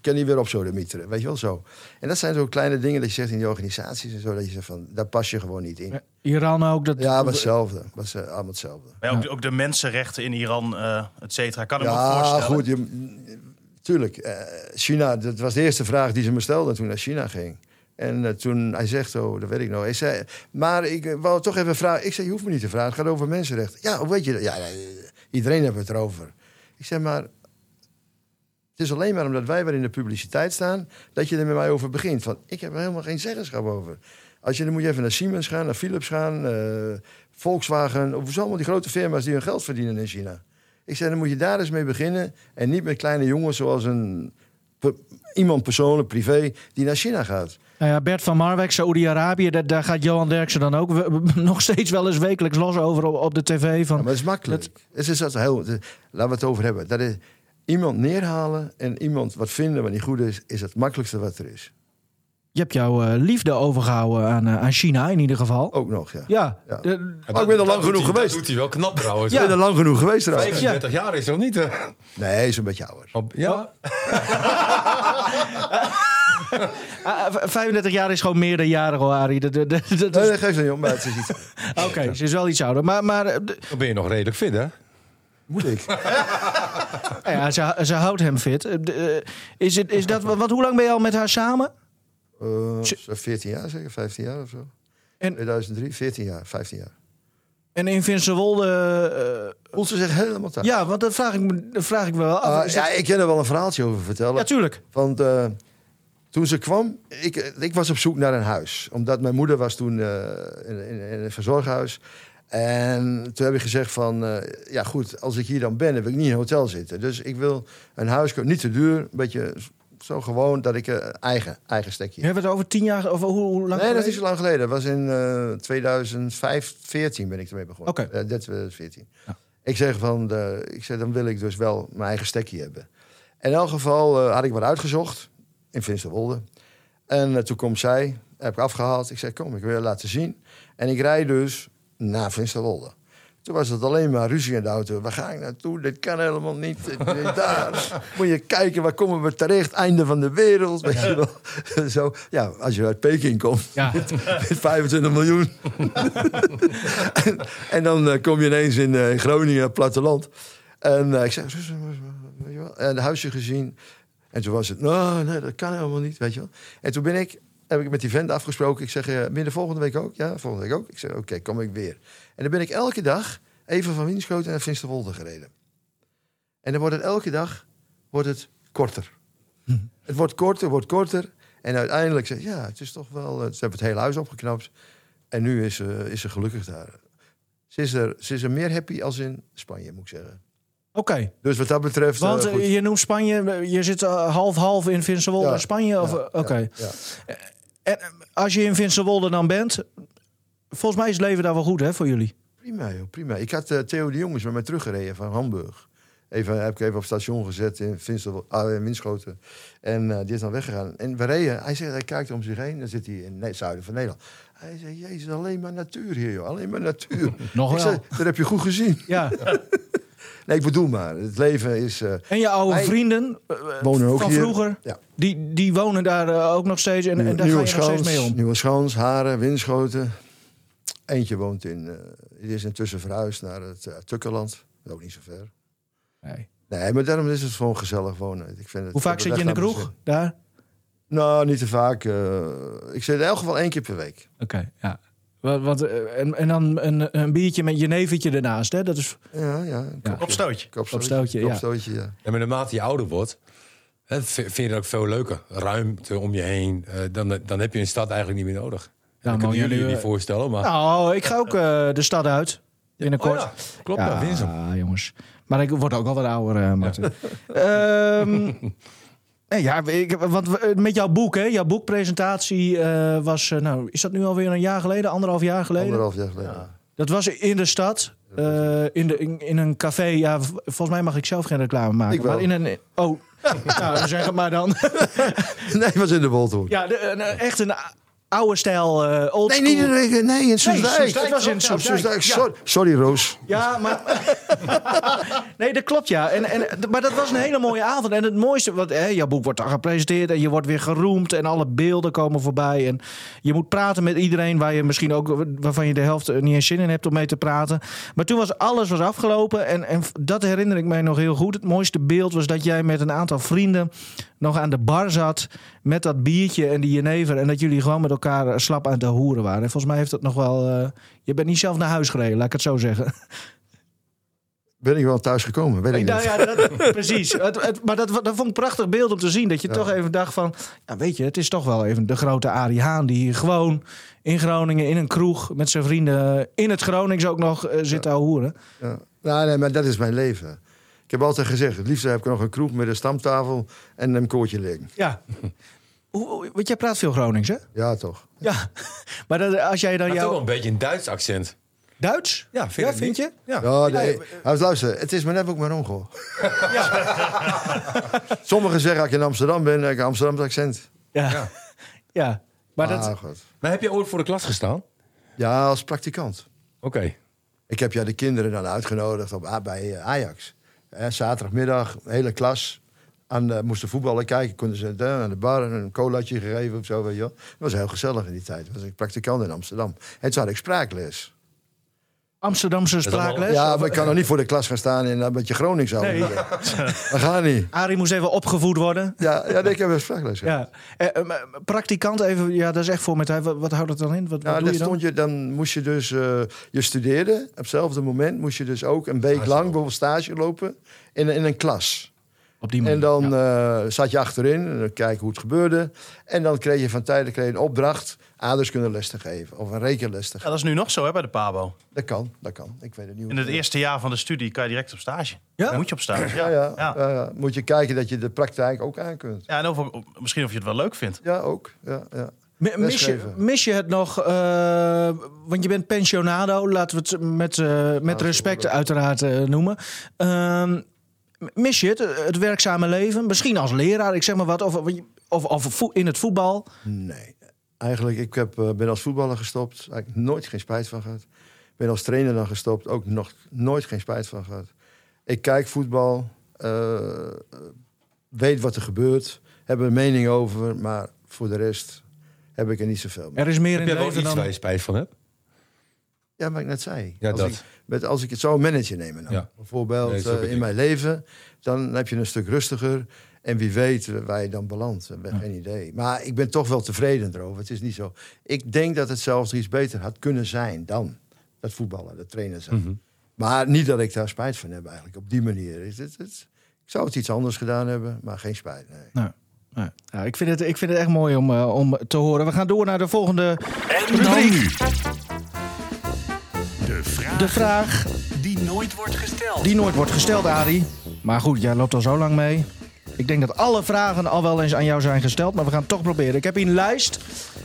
kan hij weer op zo de mieteren. Weet je wel zo. En dat zijn zo kleine dingen dat je zegt in die organisaties en zo. Dat je zegt van, daar pas je gewoon niet in. Iran ook. Dat, Ja, was hetzelfde. Was allemaal hetzelfde. Maar ook, ook de mensenrechten in Iran, eh et cetera. Kan ik me ook Ja, voorstellen. goed. Je, tuurlijk. eh, China, dat was de eerste vraag die ze me stelden toen ik naar China ging. En eh, toen hij zegt, oh, dat weet ik nog. Hij zei, maar ik eh, wou toch even vragen. Ik zei, je hoeft me niet te vragen. Het gaat over mensenrechten. Ja, hoe weet je? Ja, ja, iedereen heeft het erover. Ik zeg, maar het is alleen maar omdat wij weer in de publiciteit staan... dat je er met mij over begint. Van, ik heb er helemaal geen zeggenschap over. Als je, dan moet je even naar Siemens gaan, naar Philips gaan... eh, Volkswagen, of allemaal die grote firma's die hun geld verdienen in China. Ik zei, dan moet je daar eens mee beginnen. En niet met kleine jongens zoals een, iemand persoonlijk, privé, die naar China gaat. Nou ja, Bert van Marwijk, Saoedi-Arabië, daar, daar gaat Johan Derksen dan ook we- *laughs* nog steeds wel eens wekelijks los over op, op de tv. Van, Ja, maar het is makkelijk. Het is dat heel, het- laten we het over hebben. Dat is, iemand neerhalen en iemand wat vinden wat niet goed is, is het makkelijkste wat er is. Je hebt jouw eh, liefde overgehouden aan, eh, aan China in ieder geval. Ook nog, ja. Ja, Ja. de- Oh, ik ben er lang genoeg hij- geweest. Dat doet hij wel knap trouwens. Ik ben er lang genoeg geweest trouwens. 35 jaar is nog niet. hè? Nee, is een beetje ouder. Op- Ja, v- *laughs* 35 jaar is gewoon meerderjarig hoor, Arie. Dat- dat- dat- dat Nee, is- dat geeft niet om, maar het is iets. Oké, ze is wel iets ouder. Maar, maar eh, dan ben je nog redelijk fit, hè? Moet ik? *laughs* ja, ze, ze houdt hem fit. Eh, eh, Is, het, is dat, want hoe lang ben je al met haar samen? Eh, zo 14 jaar zeker, 15 jaar of zo. En- 2003, 14 jaar, 15 jaar. En in Vinsenwolde... eh Voelt ze zich helemaal thuis. ja, want dat vraag ik me, dat vraag ik me wel af. Ah, ja, dat- ik kan er wel een verhaaltje over vertellen. ja, tuurlijk. Want eh, toen ze kwam, ik, ik was op zoek naar een huis. Omdat mijn moeder was toen eh, in, in, in een verzorghuis. En toen heb ik gezegd van, eh, ja goed, als ik hier dan ben, dan wil ik niet in een hotel zitten. Dus ik wil een huis, niet te duur, een beetje zo gewoon, dat ik eh, eigen, eigen stekje. Hebben we het over tien jaar? Of hoe, hoe lang? Nee, dat is zo lang geleden. Dat was in eh 2005, 14 ben ik ermee begonnen. Oké. Dit 2014. Ja. Ik zeg van, de, ik zeg, dan wil ik dus wel mijn eigen stekje hebben. In elk geval had ik wat uitgezocht in Finsterwolde. En eh, toen komt zij, heb ik afgehaald. Ik zeg, kom, ik wil je laten zien. En ik rijd dus naar Finsterwolde. Toen was het alleen maar ruzie in de auto. Waar ga ik naartoe? Dit kan helemaal niet. Daar *laughs* moet je kijken, waar komen we terecht? Einde van de wereld. Weet je wel. *laughs* Zo, ja, als je uit Peking komt, Ja. *laughs* met 25 miljoen. en, en dan eh, kom je ineens in eh, Groningen, platteland. En eh, ik zeg, zus, zus, weet je wel, en het huisje gezien. En toen was het, nou, nee, dat kan helemaal niet, weet je wel. En toen ben ik, heb ik met die vent afgesproken. Ik zeg, eh binnen volgende week ook? Ja, volgende week ook. Ik zeg, oké, kom ik weer. En dan ben ik elke dag even van Winschoten naar Finsterwolde gereden. En dan wordt het elke dag wordt het korter. *laughs* Het wordt korter, wordt korter. En uiteindelijk zeg ik, ja, het is toch wel... eh, Ze hebben het hele huis opgeknapt. En nu is, ze is ze gelukkig daar. Ze is, er, ze is er meer happy als in Spanje, moet ik zeggen. Oké. Dus wat dat betreft... eh, Want goed. eh, je noemt Spanje, eh, je zit eh, half-half in Vinsenwolde Ja. en Spanje? Of, Ja, eh, Oké. ja, ja. En eh, als je in Vinsenwolde dan bent, volgens mij is het leven daar wel goed hè, voor jullie. Prima, joh, prima. Ik had eh, Theo de Jongens met mij teruggereden van Hamburg. Even, heb ik even op station gezet in, Vinsel, ah, in Winschoten. En eh, die is dan weggegaan. En we reden. Hij zegt, hij kijkt om zich heen. Dan zit hij in het zuiden van Nederland. Hij zegt, jezus, alleen maar natuur hier, joh. Alleen maar natuur. *laughs* Nog ik wel. zeg, dat heb je goed gezien. Ja. *laughs* Nee, ik bedoel maar. Het leven is... eh, En je oude Wij vrienden eh, wonen ook van hier. vroeger, Ja. die, die wonen daar eh, ook nog steeds en, en daar ga je nog steeds mee om. Nieuwe Schans, Haren, Winschoten. Eentje woont in... eh die is intussen verhuisd naar het uh, Tukkerland. Dat is ook niet zo ver. Nee. Nee, maar daarom is het gewoon gezellig wonen. Ik vind het, Hoe vaak zit je in de kroeg? Daar? Nou, niet te vaak. ik zit in elk geval één keer per week. Oké, ja. Wat, wat, eh, en, en dan een, een biertje met je neventje ernaast, hè? Dat is Ja, ja. een Ja. Opstootje. Kopstootje, Kopstootje, ja. kopstootje, ja. En met naarmate je ouder wordt, hè, vind je dat ook veel leuker. Ruimte om je heen. eh, dan, dan heb je een stad eigenlijk niet meer nodig. Ja, dat kunnen jullie je niet eh, voorstellen. Maar... Nou, ik ga ook eh, de stad uit. Binnenkort. Oh ja, klopt, ja, Winsum. jongens. Maar ik word ook al wat ouder, eh Martin. *laughs* Ehm, nee, ja, ik, want we- met jouw boek, hè? Jouw boekpresentatie eh, was, eh, nou, is dat nu alweer een jaar geleden? Anderhalf jaar geleden? Anderhalf jaar geleden. Dat was in de stad. eh, in, de, in, in een café. Ja, volgens mij mag ik zelf geen reclame maken. Ik wel. Maar in een. Oh, *laughs* nou, zeg het maar dan. Nee, het was in de Wolthoorn. ja, de, een- echt een oude stijl, eh old Nee, school. niet in, nee, nee, in Soesdijk. Soesdijk, het was in Soesdijk, Soesdijk. ja. Sorry, sorry, Roos. Ja, maar. *laughs* nee, dat klopt ja. En, en, maar dat was een hele mooie avond. En het mooiste, want hè, jouw boek wordt dan gepresenteerd en je wordt weer geroemd en alle beelden komen voorbij. En je moet praten met iedereen waar je misschien ook waarvan je de helft niet eens zin in hebt om mee te praten. Maar toen was alles was afgelopen en, en dat herinner ik mij nog heel goed. Het mooiste beeld was dat jij met een aantal vrienden nog aan de bar zat met dat biertje en die jenever en dat jullie gewoon met elkaar eh, slap aan het hoeren waren. En volgens mij heeft dat nog wel. eh, je bent niet zelf naar huis gereden, laat ik het zo zeggen. *laughs* Ben ik wel thuis gekomen? Weet ik Nou niet. ja, dat, *laughs* precies. Het, het- maar dat, dat vond ik een prachtig beeld om te zien. Dat je Ja. toch even dacht van... Ja, weet je, het is toch wel even de grote Arie Haan... die hier gewoon in Groningen, in een kroeg... met zijn vrienden in het Gronings ook nog eh, zit te hoeren. Ja. Nou, nee, maar dat is mijn leven. Ik heb altijd gezegd, het liefst heb ik nog een kroeg met een stamtafel en een koortje liggen. Ja. Hoe- Want jij praat veel Gronings, hè? Ja, toch. Ja. Maar dat, als jij dan Maar toch wel jouw... een beetje een Duits accent. Duits? Ja, vind, Ja, ik vind niet. je? Ja. Ja, nee. Nou, luister, het is maar net ook maar ongehoor. Sommigen zeggen dat ik in Amsterdam ben, heb ik een Amsterdamse accent. Ja. Ja. Maar dat... Ah, goed. Maar heb je ooit voor de klas gestaan? Ja, als praktikant. Oké. Ik heb ja de kinderen dan uitgenodigd op, bij eh, Ajax. Eh, zaterdagmiddag, hele klas. Aan de, moesten voetballen kijken, konden ze eh, aan de bar een colaatje gegeven of zo. Weet je. Dat was heel gezellig in die tijd. Toen was ik praktikant in Amsterdam. En toen had ik spraakles. Amsterdamse spraakles? Ja, maar ik kan nog niet voor de klas gaan staan en dan met je Gronings over. Nee. *laughs* Dat gaat niet. Arie moest even opgevoed worden. Ja, ja nee, ik heb een spraakles. Ja. Eh, eh, praktikant even, ja, dat is echt voor met hij. Wat, wat houdt dat dan in? Wat, wat Nou, doe dan je dan? stond je, dan moest je dus, eh, je studeerde. Op hetzelfde moment moest je dus ook een week lang bijvoorbeeld stage lopen in, in een klas. Op die manier. En dan eh, zat je achterin en dan kijken hoe het gebeurde. En dan kreeg je van tijd kreeg je een opdracht aardrijkskundeles te geven. Of een rekenles te Ja, geven. dat is nu nog zo hè, bij de PABO. Dat kan, dat kan. Ik weet het niet. In het het- eerste jaar van de studie kan je direct op stage. Ja? Moet je op stage. Ja, ja, Ja. Moet je kijken dat je de praktijk ook aan kunt. Ja, en of, misschien of je het wel leuk vindt. Ja, ook. Ja, ja. Mi- Mis je, mis je het nog? eh, want je bent pensionado, laten we het met, eh, met respect uiteraard eh, noemen. Mis je het, het werkzame leven? Misschien als leraar, ik zeg maar wat. Of, of, of in het voetbal. Nee. Eigenlijk, ik heb, eh, ben als voetballer gestopt. Eigenlijk nooit geen spijt van gehad. Ben als trainer dan gestopt. Ook nog nooit geen spijt van gehad. Ik kijk voetbal. eh, weet wat er gebeurt. Heb er een mening over. Maar voor de rest heb ik er niet zoveel mee. Er is meer Heb in wel leven iets dan... waar je spijt van hebt? Ja, wat ik net zei. Ja, als, dat. Ik, met, als ik het zo een manager neem, nou, Ja. bijvoorbeeld Nee, eh, ik in mijn leven, dan heb je een stuk rustiger. En wie weet waar je dan belandt. Ik heb geen idee. Maar ik ben toch wel tevreden erover. Het is niet zo. Ik denk dat het zelfs iets beter had kunnen zijn dan dat voetballen, dat trainen zijn. Mhm. Maar niet dat ik daar spijt van heb eigenlijk. Op die manier. Is het, het- ik zou het iets anders gedaan hebben, maar geen spijt. Nee. Nou, nou, ja, ik, vind het, ik vind het echt mooi om, eh, om te horen. We gaan door naar de volgende En dan nu. De vraag die nooit wordt gesteld. die nooit wordt gesteld, Arie. Maar goed, jij loopt al zo lang mee. Ik denk dat alle vragen al wel eens aan jou zijn gesteld, maar we gaan het toch proberen. Ik heb hier een lijst.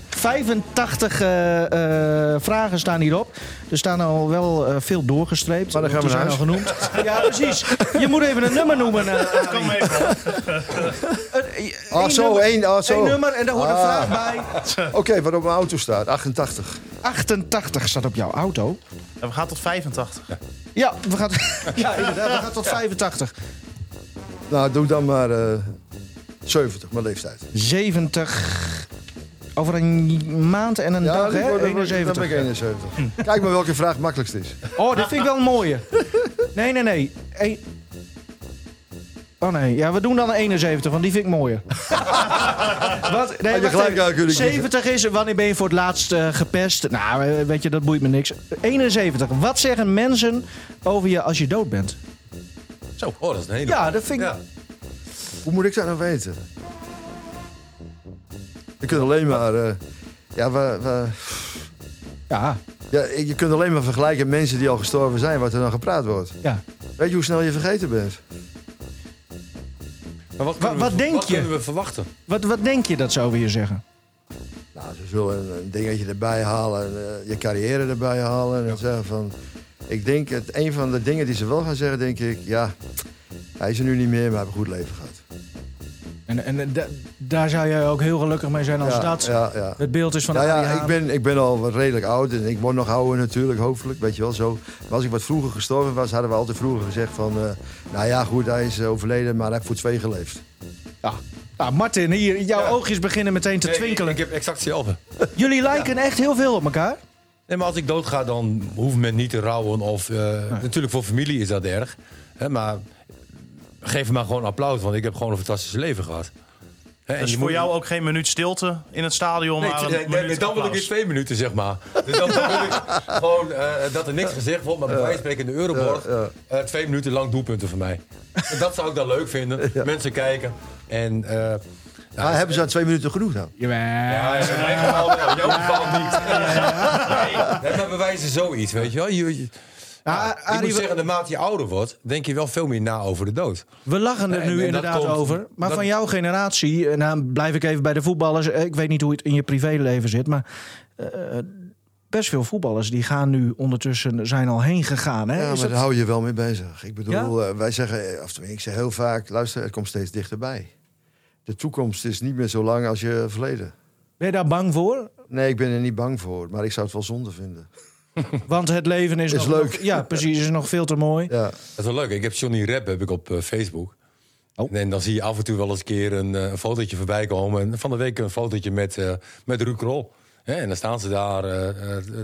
85 eh, eh, vragen staan hierop. Er staan al wel eh, veel doorgestreept. Maar dan gaan we zijn al genoemd. Ja, precies. Je moet even een nummer noemen. Kom even. Ah, Eén zo, één. Ah, zo. nummer en daar hoort een Ah. vraag bij. Oké, wat op mijn auto staat, 88. 88 staat op jouw auto. Ja, we gaan tot 85. Ja, we gaan, *laughs* ja inderdaad, we gaan tot 85. Nou, doe dan maar eh 70, mijn leeftijd. 70. Over een maand en een dag, hè? worden- 71. Dan ben ik 71. Kijk maar welke vraag het makkelijkst is. Oh, dit vind ik wel een mooie. *laughs* Nee, nee, nee. Oh nee, ja, we doen dan een 71, want die vind ik mooier. *laughs* Wat? Nee, wacht gelijk even. aan kunnen kiezen. 70 is, wanneer ben je voor het laatst eh, gepest? Nou, eh, weet je, dat boeit me niks. 71. Wat zeggen mensen over je als je dood bent? Zo, oh, dat is een hele. Ja, dat vind ik... Ja. Hoe moet ik dat nou weten? Je kunt alleen maar... eh, ja, we, we- Ja, ja, je kunt alleen maar vergelijken met mensen die al gestorven zijn... wat er dan gepraat wordt. ja. Weet je hoe snel je vergeten bent? Maar wat, kunnen wat we- denk wat je? kunnen we verwachten? Wat, wat denk je dat zou weer zeggen? Nou, ze zullen een, een dingetje erbij halen, en, eh, je carrière erbij halen. En zeggen van, ik denk, het, een van de dingen die ze wel gaan zeggen, denk ik, ja, hij is er nu niet meer, maar hij heeft een goed leven gehad. En, en da- daar zou jij ook heel gelukkig mee zijn als ja, dat ja, ja. het beeld is van Nou ja, Haan. ik ben, ik ben al wat redelijk oud en ik word nog ouder natuurlijk, hopelijk, weet je wel zo. Maar als ik wat vroeger gestorven was, hadden we altijd vroeger gezegd van... eh, nou ja, goed, hij is eh, overleden, maar hij heeft voor twee geleefd. Ja. Nou, Martin, hier, jouw oogjes beginnen meteen te Nee, twinkelen. Ik, ik heb exact hetzelfde. *laughs* Jullie lijken echt heel veel op elkaar. Nee, maar als ik doodga, dan hoeft men niet te rouwen. Of, eh, Natuurlijk, voor familie is dat erg. Hè, maar geef me maar gewoon applaus, want ik heb gewoon een fantastisch leven gehad. Hè, en Dus je voor moet- jou ook geen minuut stilte in het stadion, Nee, maar een nee, nee, minuut nee, dan wil ik in twee minuten, zeg maar. Dus dan, dan wil ik *laughs* gewoon eh, dat er niks gezegd wordt, maar bij wijze van spreken in de Euroborg. Eh, twee minuten lang doelpunten voor mij. En dat zou ik dan leuk vinden. Mensen kijken. En, eh, ja, Maar hebben ze aan twee minuten genoeg dan? Jawel. ja, in mijn geval wel. In jouw geval niet. Nee, maar zoiets, weet je wel. Je, je, Ja, ik Arie, moet zeggen, naarmate je ouder wordt, denk je wel veel meer na over de dood. We lachen er En- nu en inderdaad komt- over. Maar dat- van jouw generatie, eh, nou blijf ik even bij de voetballers. Eh, Ik weet niet hoe het in je privéleven zit, maar eh, best veel voetballers die gaan nu ondertussen zijn al heen gegaan. Hè? Ja, Is maar dat- daar hou je wel mee bezig. Ik bedoel, wij zeggen, of ik zeg heel vaak, luister, het komt steeds dichterbij. De toekomst is niet meer zo lang als je verleden. Ben je daar bang voor? Nee, ik ben er niet bang voor, maar ik zou het wel zonde vinden. *laughs* Want het leven is, Is nog, leuk. nog- *laughs* ja, precies, is nog veel te mooi. Ja. Dat is wel leuk. Ik heb Johnny Rep heb ik op eh, Facebook. Oh. En dan zie je af en toe wel eens een keer een, eh, een fotootje voorbij komen. En van de week een fotootje met, eh met Ruud Krol. Hè, en dan staan ze daar,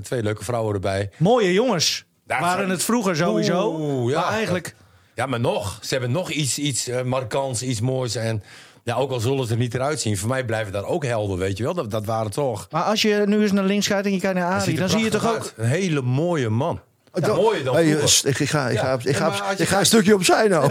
twee leuke vrouwen erbij. Mooie jongens. Daar waren zijn- het vroeger sowieso. Oeh, ja. Maar eigenlijk, Ja, maar nog. Ze hebben nog iets, iets eh, markants, iets moois. En ja, ook al zullen ze er niet eruit zien. Voor mij blijven daar ook helden, weet je wel. Dat, dat waren toch... maar als je nu eens naar links gaat en je kijkt naar Arie, dan zie je toch ook... Een hele mooie man. Ja, mooier dan Hey, ik, ik ga, ik Ja. ga, ik Ja, ga, ik ga een stukje opzij nou.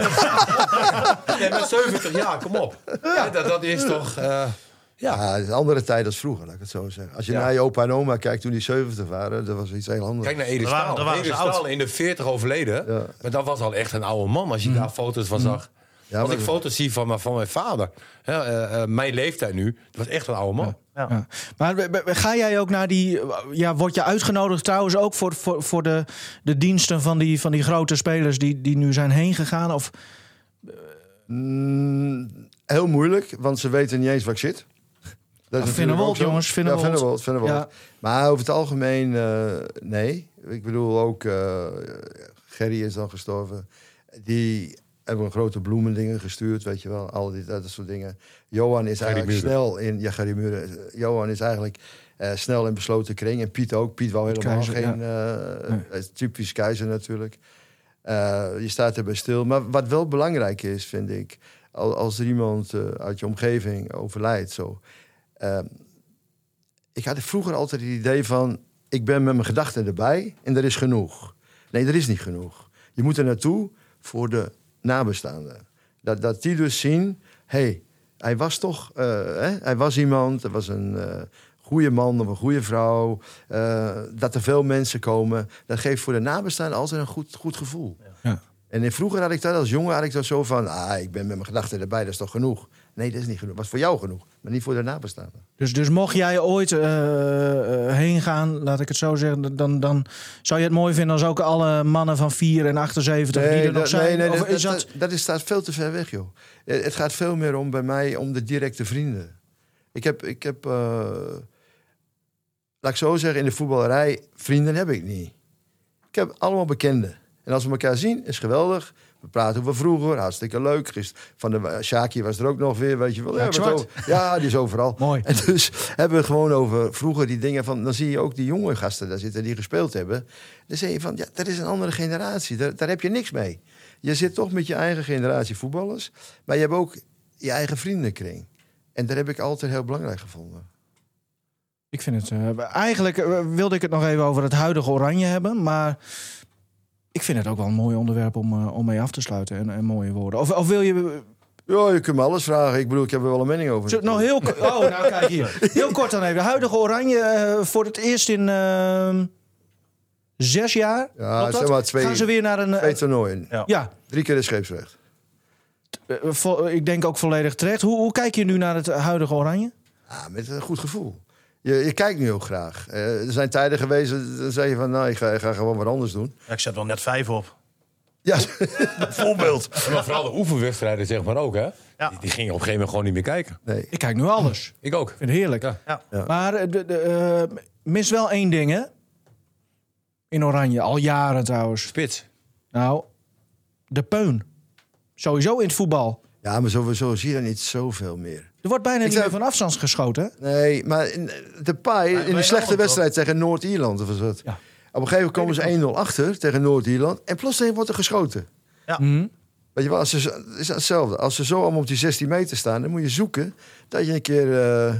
Nee, met 70 jaar, kom op. Ja, dat, dat is toch... eh, ja. Ja, het is een andere tijd als vroeger, laat ik het zo zeggen. Als je Ja. naar je opa en oma kijkt toen die 70 waren, dat was iets heel anders. Kijk naar Edith Staal. Edith. Staal in de 40 overleden. Ja. Maar dat was al echt een oude man als je daar foto's van zag. Ja, als maar- ik foto's zie van, mijn- van mijn vader. hè, eh, eh, mijn leeftijd nu. Dat was echt een oude man. Ja. Ja. Maar we- we- ga jij ook naar die... Ja, word je uitgenodigd trouwens ook voor, voor, voor de, de diensten van die, van die grote spelers die, die nu zijn heen gegaan? Of, Mm, heel moeilijk, want ze weten niet eens waar ik zit. Dat is natuurlijk Vinnewold, ook jongens, Vinnewold. Ja, Vinnewold, Vinnewold. Ja. Maar over het algemeen, eh, nee. Ik bedoel ook, eh, Gerry is dan gestorven. Die hebben een grote bloemendingen gestuurd, weet je wel. Al die, dat soort dingen. Johan is eigenlijk Muren. snel in... Ja, Gerry Muren. Eh, Johan is eigenlijk eh, snel in besloten kring. En Piet ook. Piet wou helemaal Keizer, geen... eh, typisch keizer natuurlijk. Eh, je staat erbij stil. Maar wat wel belangrijk is, vind ik... al- Als er iemand uit je omgeving overlijdt, zo... eh, ik had vroeger altijd het idee van... ik ben met mijn gedachten erbij en er is genoeg. Nee, er is niet genoeg. Je moet er naartoe voor de nabestaanden. Dat, dat die dus zien... hey, hij was toch... eh, hè? Hij was iemand, er was een eh goede man of een goede vrouw. eh, dat er veel mensen komen. Dat geeft voor de nabestaanden altijd een goed, goed gevoel. Ja. En in vroeger had ik dat als jongen had ik dat zo van... ah, ik ben met mijn gedachten erbij, dat is toch genoeg? Nee, dat is niet genoeg. Dat was voor jou genoeg, maar niet voor de nabestaanden. dus, dus mocht jij ooit eh, heen gaan, laat ik het zo zeggen... Dan, dan zou je het mooi vinden als ook alle mannen van 4 en 78 die er nog zijn? nee, dat, is dat, dat... is, staat veel te ver weg, joh. Eh, Het gaat veel meer om bij mij om de directe vrienden. Ik heb, ik heb laat ik zo zeggen, in de voetballerij, vrienden heb ik niet. Ik heb allemaal bekenden. En als we elkaar zien, is geweldig. We praten over vroeger, hartstikke leuk. Gisteren van de Shaki was er ook nog weer, weet je wel. Ja, over- ja, die is overal. Mooi. En dus hebben we gewoon over vroeger die dingen van... Dan zie je ook die jonge gasten daar zitten die gespeeld hebben. Dan zeg je van, ja, dat is een andere generatie. Daar, daar heb je niks mee. Je zit toch met je eigen generatie voetballers. Maar je hebt ook je eigen vriendenkring. En dat heb ik altijd heel belangrijk gevonden. Ik vind het... eh, eigenlijk eh, wilde ik het nog even over het huidige Oranje hebben, maar... Ik vind het ook wel een mooi onderwerp om, eh, om mee af te sluiten en, en mooie woorden. Of, of wil je... Ja, je kunt me alles vragen. Ik bedoel, ik heb er wel een mening over. Zo, nou, heel, oh, nou kijk hier. *laughs* Heel kort dan even. De huidige Oranje eh, voor het eerst in ehm, zes jaar. Ja, zeg maar twee- Gaan ze weer naar een... Twee toernooien. Ja. ja, Drie keer de scheepsrecht. eh, ik denk ook volledig terecht. Hoe, hoe kijk je nu naar het huidige Oranje? Ja, met een goed gevoel. Je, je kijkt nu ook graag. Eh, er zijn tijden geweest, dan zeg je van, nou, ik ga, ik ga gewoon wat anders doen. Ja, ik zet wel net vijf op. Ja, *laughs* bijvoorbeeld. Maar vooral de oefenwedstrijden zeg maar ook, hè? Ja. Die, die gingen op een gegeven moment gewoon niet meer kijken. Nee. Ik kijk nu alles. *clears throat* Ik ook. Ik vind het heerlijk. Ja. Ja. Maar eh, de, de, eh, mis wel één ding, hè? In Oranje, al jaren trouwens. Spits. Nou, de peun. Sowieso in het voetbal. Ja, maar sowieso zie je er niet zoveel meer. Er wordt bijna Ik niet zou- meer van afstand geschoten. Nee, maar de paai in een slechte wedstrijd tegen Noord-Ierland of. Ja. Op een gegeven moment komen ze 1-0 achter tegen Noord-Ierland en plotseling wordt er geschoten. Mhm. Weet je wel, als ze, is hetzelfde. Als ze zo allemaal op die 16 meter staan, dan moet je zoeken dat je een keer eh,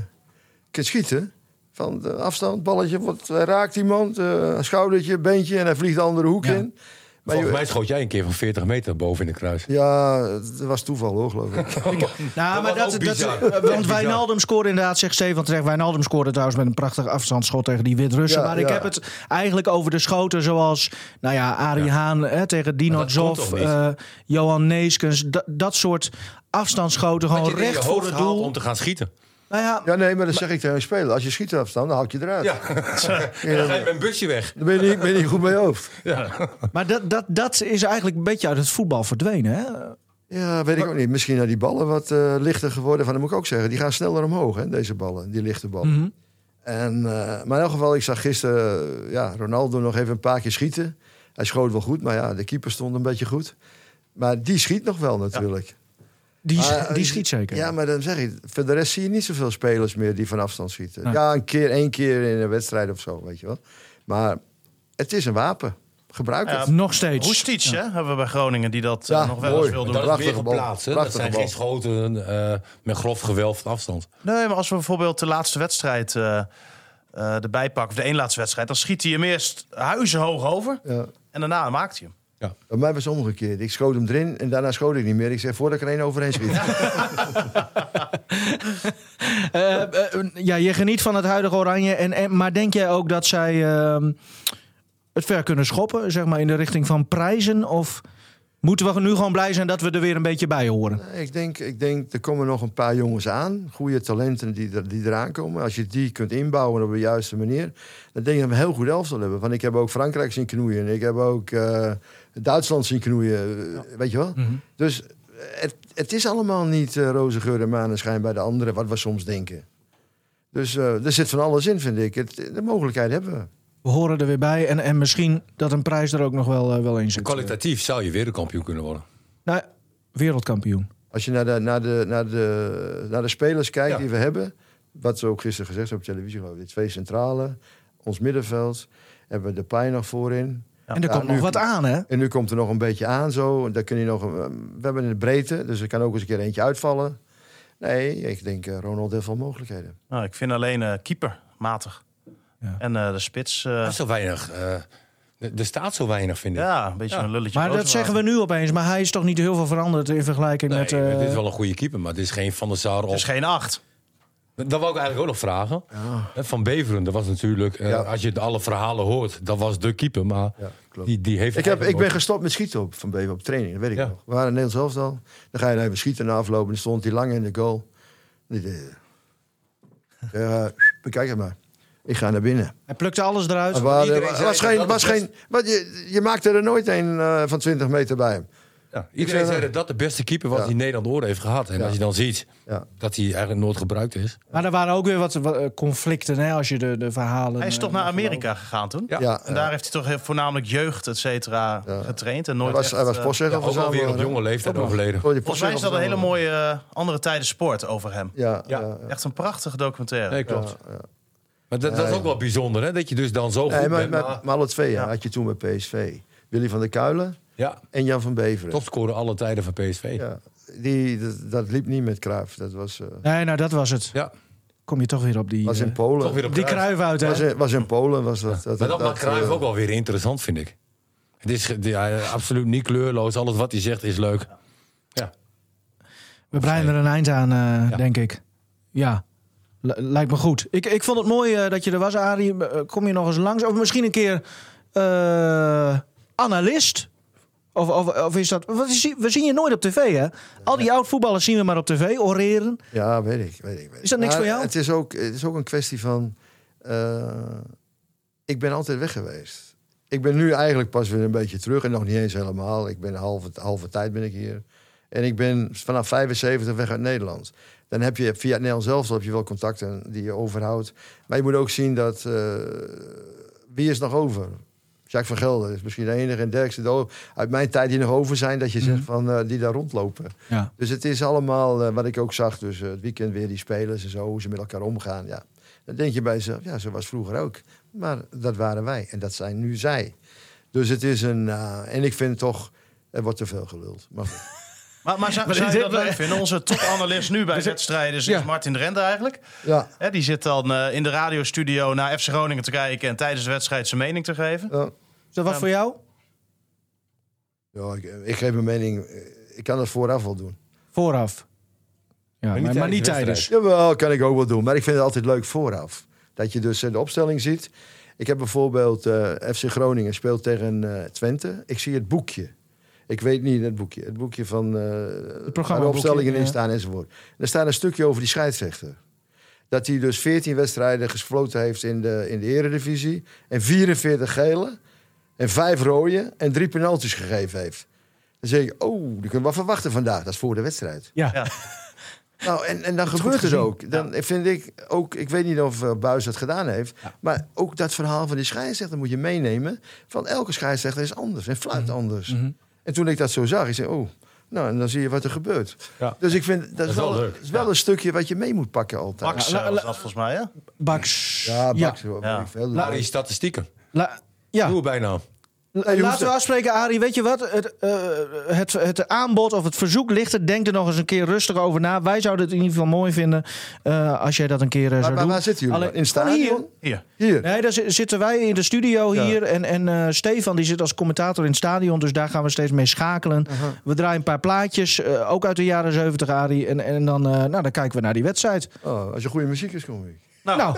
kunt schieten. Van de afstand, balletje, wat eh, raakt iemand, eh, een schoudertje, beentje en hij vliegt de andere hoek Ja. in. Maar Volgens mij schoot jij een keer van 40 meter boven in de kruis. Ja, het was toeval hoor, geloof ik. *laughs* Nou, maar dat, dat, Dat want. Wijnaldum scoorde inderdaad, zegt Steven terecht. Wijnaldum scoorde trouwens met een prachtig afstandsschot tegen die Wit-Russen. Ja, maar ik heb het eigenlijk over de schoten zoals, nou ja, Arie Haan hè, tegen Dino dat Zoff, eh, Johan Neeskens. Dat, dat soort afstandsschoten, gewoon recht voor het doel. om te gaan schieten. Nou ja, Ja, nee, maar dat zeg ik tegen een speler. Als je schiet afstand, dan houd je eruit. Ja. *laughs* Dan ga je met een busje weg. Dan ben je niet, ben je niet goed bij je hoofd. *laughs* maar dat, dat, dat is eigenlijk een beetje uit het voetbal verdwenen. Hè? Ja, weet ik ook niet. Misschien zijn die ballen wat eh, lichter geworden. Van, dat moet ik ook zeggen. Die gaan sneller omhoog, hè, deze ballen. Die lichte ballen. Mhm. En, eh, maar in elk geval, ik zag gisteren ja, Ronaldo nog even een paar keer schieten. Hij schoot wel goed, maar ja, de keeper stond een beetje goed. Maar die schiet nog wel natuurlijk. Die, die eh, schiet zeker. Ja, maar dan zeg ik, voor de rest zie je niet zoveel spelers meer die van afstand schieten. Nee. Ja, een keer, één keer in een wedstrijd of zo, weet je wel. Maar het is een wapen. Gebruik het. Ja, Nog steeds. Roestic, hè, hebben we bij Groningen die dat eh, nog wel mooi. eens wil doen. Dat is weer geplaatst. hè. Dat zijn bal. geen schoten eh, met grof geweld van afstand. Nee, maar als we bijvoorbeeld de laatste wedstrijd eh eh, erbij pakken, of de één laatste wedstrijd, dan schiet hij hem eerst huizenhoog over Ja. en daarna maakt hij hem. Bij mij was het omgekeerd. Ik schoot hem erin en daarna schoot ik niet meer. Ik zei, voordat ik er één overheen schiet. *laughs* Eh, eh, ja, je geniet van het huidige Oranje. En, en, maar denk jij ook dat zij ehm, het ver kunnen schoppen? Zeg maar in de richting van prijzen? Of moeten we nu gewoon blij zijn dat we er weer een beetje bij horen? ik, denk, ik denk, er komen nog een paar jongens aan. Goede talenten die, er, die eraan komen. Als je die kunt inbouwen op de juiste manier. Dan denk ik dat we een heel goed elftal hebben. Want ik heb ook Frankrijk zien knoeien. Ik heb ook eh, Duitsland zien knoeien. eh, Weet je wel? Dus het, het is allemaal niet eh, roze geur en maneschijn bij de anderen. Wat we soms denken. Dus eh, er zit van alles in, vind ik. Het, de mogelijkheid hebben we. We horen er weer bij. En, en misschien dat een prijs er ook nog wel, eh, wel in zit. Kwalitatief zou je wereldkampioen kunnen worden. Nou, wereldkampioen. Als je naar de, naar de, naar de, naar de spelers kijkt Ja. die we hebben. Wat ze ook gisteren gezegd hebben op televisie. geloof ik. De twee centrale. Ons middenveld. Hebben we de pijn nog voorin. En er Ja, komt nu- nog wat aan, hè? En nu komt er nog een beetje aan zo. Daar kun je nog, een- we hebben een breedte. Dus er kan ook eens een keer eentje uitvallen. Nee, ik denk eh, Ronald heeft wel mogelijkheden. Nou, ik vind alleen eh, keeper matig. Ja. En eh, de spits, eh, Er is zo weinig. eh, er- staat zo weinig, vind ik. ja, een beetje Ja. een lulletje. Maar dat zeggen we nu opeens. Maar hij is toch niet heel veel veranderd in vergelijking Nee, met... eh, dit is wel een goede keeper, maar het is geen Van der Sar Het of... is geen acht. Dat wou ik eigenlijk ook nog vragen. Hè, Van Beveren, dat was natuurlijk... eh, Ja. Als je alle verhalen hoort, dat was de keeper. Maar Ja, klopt. die, die heeft Ik, heb, ik ben gestopt met schieten op Van Bever op training. Dat weet ik Ja. nog. We waren in Nederlands elftal. Dan ga je even schieten na aflopen. Dan stond hij lang in de goal. Eh, ja, bekijk het maar. Ik ga naar binnen. Hij plukte alles eruit. Er was geen, was geen, wat je, je maakte er nooit een eh, van 20 meter bij hem. Ja, iedereen zei dat dat de beste keeper was Ja. die Nederland ooit heeft gehad. En Ja. als je dan ziet Ja. dat hij eigenlijk nooit gebruikt is. Maar er waren ook weer wat, wat, eh, conflicten, hè, als je de, de verhalen... Hij is eh, toch naar mag Amerika gegaan toen? Ja. Ja, En daar heeft hij toch voornamelijk jeugd, et cetera, Ja. getraind. En hij nooit was, echt, hij was eh, Ja, ook alweer op jonge leeftijd overleden. Volgens mij is dat een hele mooie eh, andere tijden sport over hem. Ja, Ja. ja. ja. Echt een prachtige documentaire. Nee, klopt. Ja, ja. Maar dat, dat is ook wel bijzonder, hè? Dat je dus dan zo goed Nee, maar, bent. maar, alle twee Ja. had je toen bij PSV. Willy van der Kuilen ja, en Jan van Beveren. topscorer alle tijden van PSV. Ja. Ja, die, dat, dat liep niet met Cruijff. Dat was, eh, Nee, nou dat was het. Kom je toch weer op die, was in eh, Polen. Toch weer op die Cruijff. kruif uit, hè? was, in, was in Polen. Was dat, dat, Maar dat maakt Cruijff eh, ook wel weer interessant, vind ik. Het is ja, absoluut niet kleurloos. Alles wat hij zegt is leuk. Ja. We breien er een eind aan, eh, denk ik. Ja, L- lijkt me goed. Ik, ik vond het mooi eh, dat je er was, Arie. Kom je nog eens langs? Of misschien een keer eh, analist? Of, of, of is dat... Wat is, we zien je nooit op tv, hè? Al die oud-voetballers zien we maar op tv, oreren. Ja, weet ik. Weet ik weet. Is dat niks Maar voor jou? Het is ook, het is ook een kwestie van... eh, ik ben altijd weg geweest. Ik ben nu eigenlijk pas weer een beetje terug. En nog niet eens helemaal. Ik ben halve, halve tijd ben ik hier. En ik ben vanaf 75 weg uit Nederland. Dan heb je via het Nederlands zelf heb je wel contacten die je overhoudt. Maar je moet ook zien dat... eh, wie is nog over? Jacques van Gelder is misschien de enige en dergste uit mijn tijd die nog over zijn. Dat je zegt van eh, die daar rondlopen. Ja. Dus het is allemaal eh, wat ik ook zag. Dus eh, het weekend weer die spelers en zo, hoe ze met elkaar omgaan. Ja. Dan denk je bij jezelf, ja, zo was vroeger ook. Maar dat waren wij en dat zijn nu zij. Dus het is een. eh, en ik vind toch, er wordt te veel geluld. Maar goed. *laughs* Maar, maar zou, Maar zou je dat leuk *laughs* vinden? Onze topanalist nu bij *laughs* wedstrijden is Ja. Martin Drenthe eigenlijk. ja, Hè, die zit dan eh, in de radiostudio naar FC Groningen te kijken... en tijdens de wedstrijd zijn mening te geven. ja, Is dat wat voor jou? ja ik, ik geef mijn mening. eh, Ik kan dat vooraf wel doen. Vooraf. Ja, maar, niet maar niet tijdens de tijdens. Jawel, kan ik ook wel doen. Maar ik vind het altijd leuk vooraf. Dat je dus de opstelling ziet. Ik heb bijvoorbeeld eh, FC Groningen speelt tegen eh, Twente. Ik zie het boekje. Ik weet niet het boekje. Het boekje van eh waar de opstellingen in ja. staan enzovoort. Er staat een stukje over die scheidsrechter. Dat hij dus 14 wedstrijden gefloten heeft in de, in de eredivisie. En 44 gele. En 5 rode. En drie penalties gegeven heeft. Dan zeg je, oh, die kunnen we wel verwachten vandaag. Dat is voor de wedstrijd. Ja. Ja. *laughs* Nou, en, en dan gebeurt het ook. Dan vind ik ook, ik weet niet of uh, Buis dat gedaan heeft, maar ook dat verhaal van die scheidsrechter moet je meenemen. Van elke scheidsrechter is anders en fluit anders. En toen ik dat zo zag, ik zei, oh, nou, en dan zie je wat er gebeurt. Ja. Dus ik vind dat, is wel, is wel een stukje wat je mee moet pakken altijd. Max Ja, eh, was la- dat volgens mij, hè? Baks. Ja, hoor, Ja. Nou, die statistieken. La- ja. Nieuwe bijnaam. Laten we er- afspreken, Arie. Weet je wat? Het, eh, het, het aanbod of het verzoek ligt er. Denk er nog eens een keer rustig over na. Wij zouden het in ieder geval mooi vinden eh, als jij dat een keer eh, Maar, zou maar doen. waar zitten jullie? Alleen- in het hier. stadion? Hier. Hier. Nee, daar zi- zitten wij in de studio Ja. hier. En, en eh, Stefan die zit als commentator in het stadion. Dus daar gaan we steeds mee schakelen. We draaien een paar plaatjes. eh, ook uit de jaren 70, Arie. En, en dan, eh, nou, dan kijken we naar die wedstrijd. Oh, als je goede muziek is, kom ik. Nou,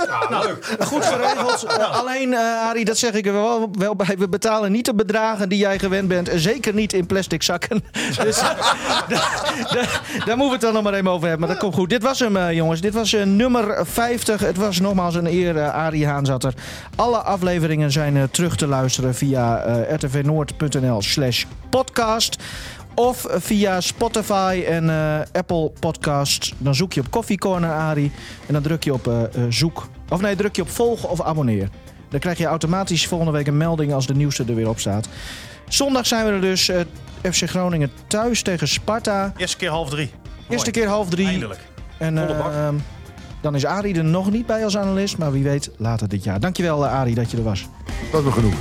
goed geregeld. Alleen, eh Arie, dat zeg ik er wel, wel bij. We betalen niet de bedragen die jij gewend bent. En zeker niet in plastic zakken. *laughs* Dus *laughs* daar, daar- daar moeten we het dan nog maar even over hebben. Maar dat komt goed. Dit was hem, eh, jongens. Dit was eh, nummer 50. Het was nogmaals een eer. Arie Haan zat er. Alle afleveringen zijn terug te luisteren via rtvnoord.nl slash podcast. Of via Spotify en eh, Apple Podcasts. Dan zoek je op Coffee Corner Ari. En dan druk je op eh, eh, zoek. Of nee, druk je op volgen of abonneer. Dan krijg je automatisch volgende week een melding als de nieuwste er weer op staat. Zondag zijn we er dus. eh, FC Groningen thuis tegen Sparta. Eerste keer half drie. Eerste Mooi. keer half drie. Eindelijk. En Volle bak. eh, dan is Arie er nog niet bij als analist. Maar wie weet later dit jaar. Dankjewel Arie dat je er was. Dat me genoeg.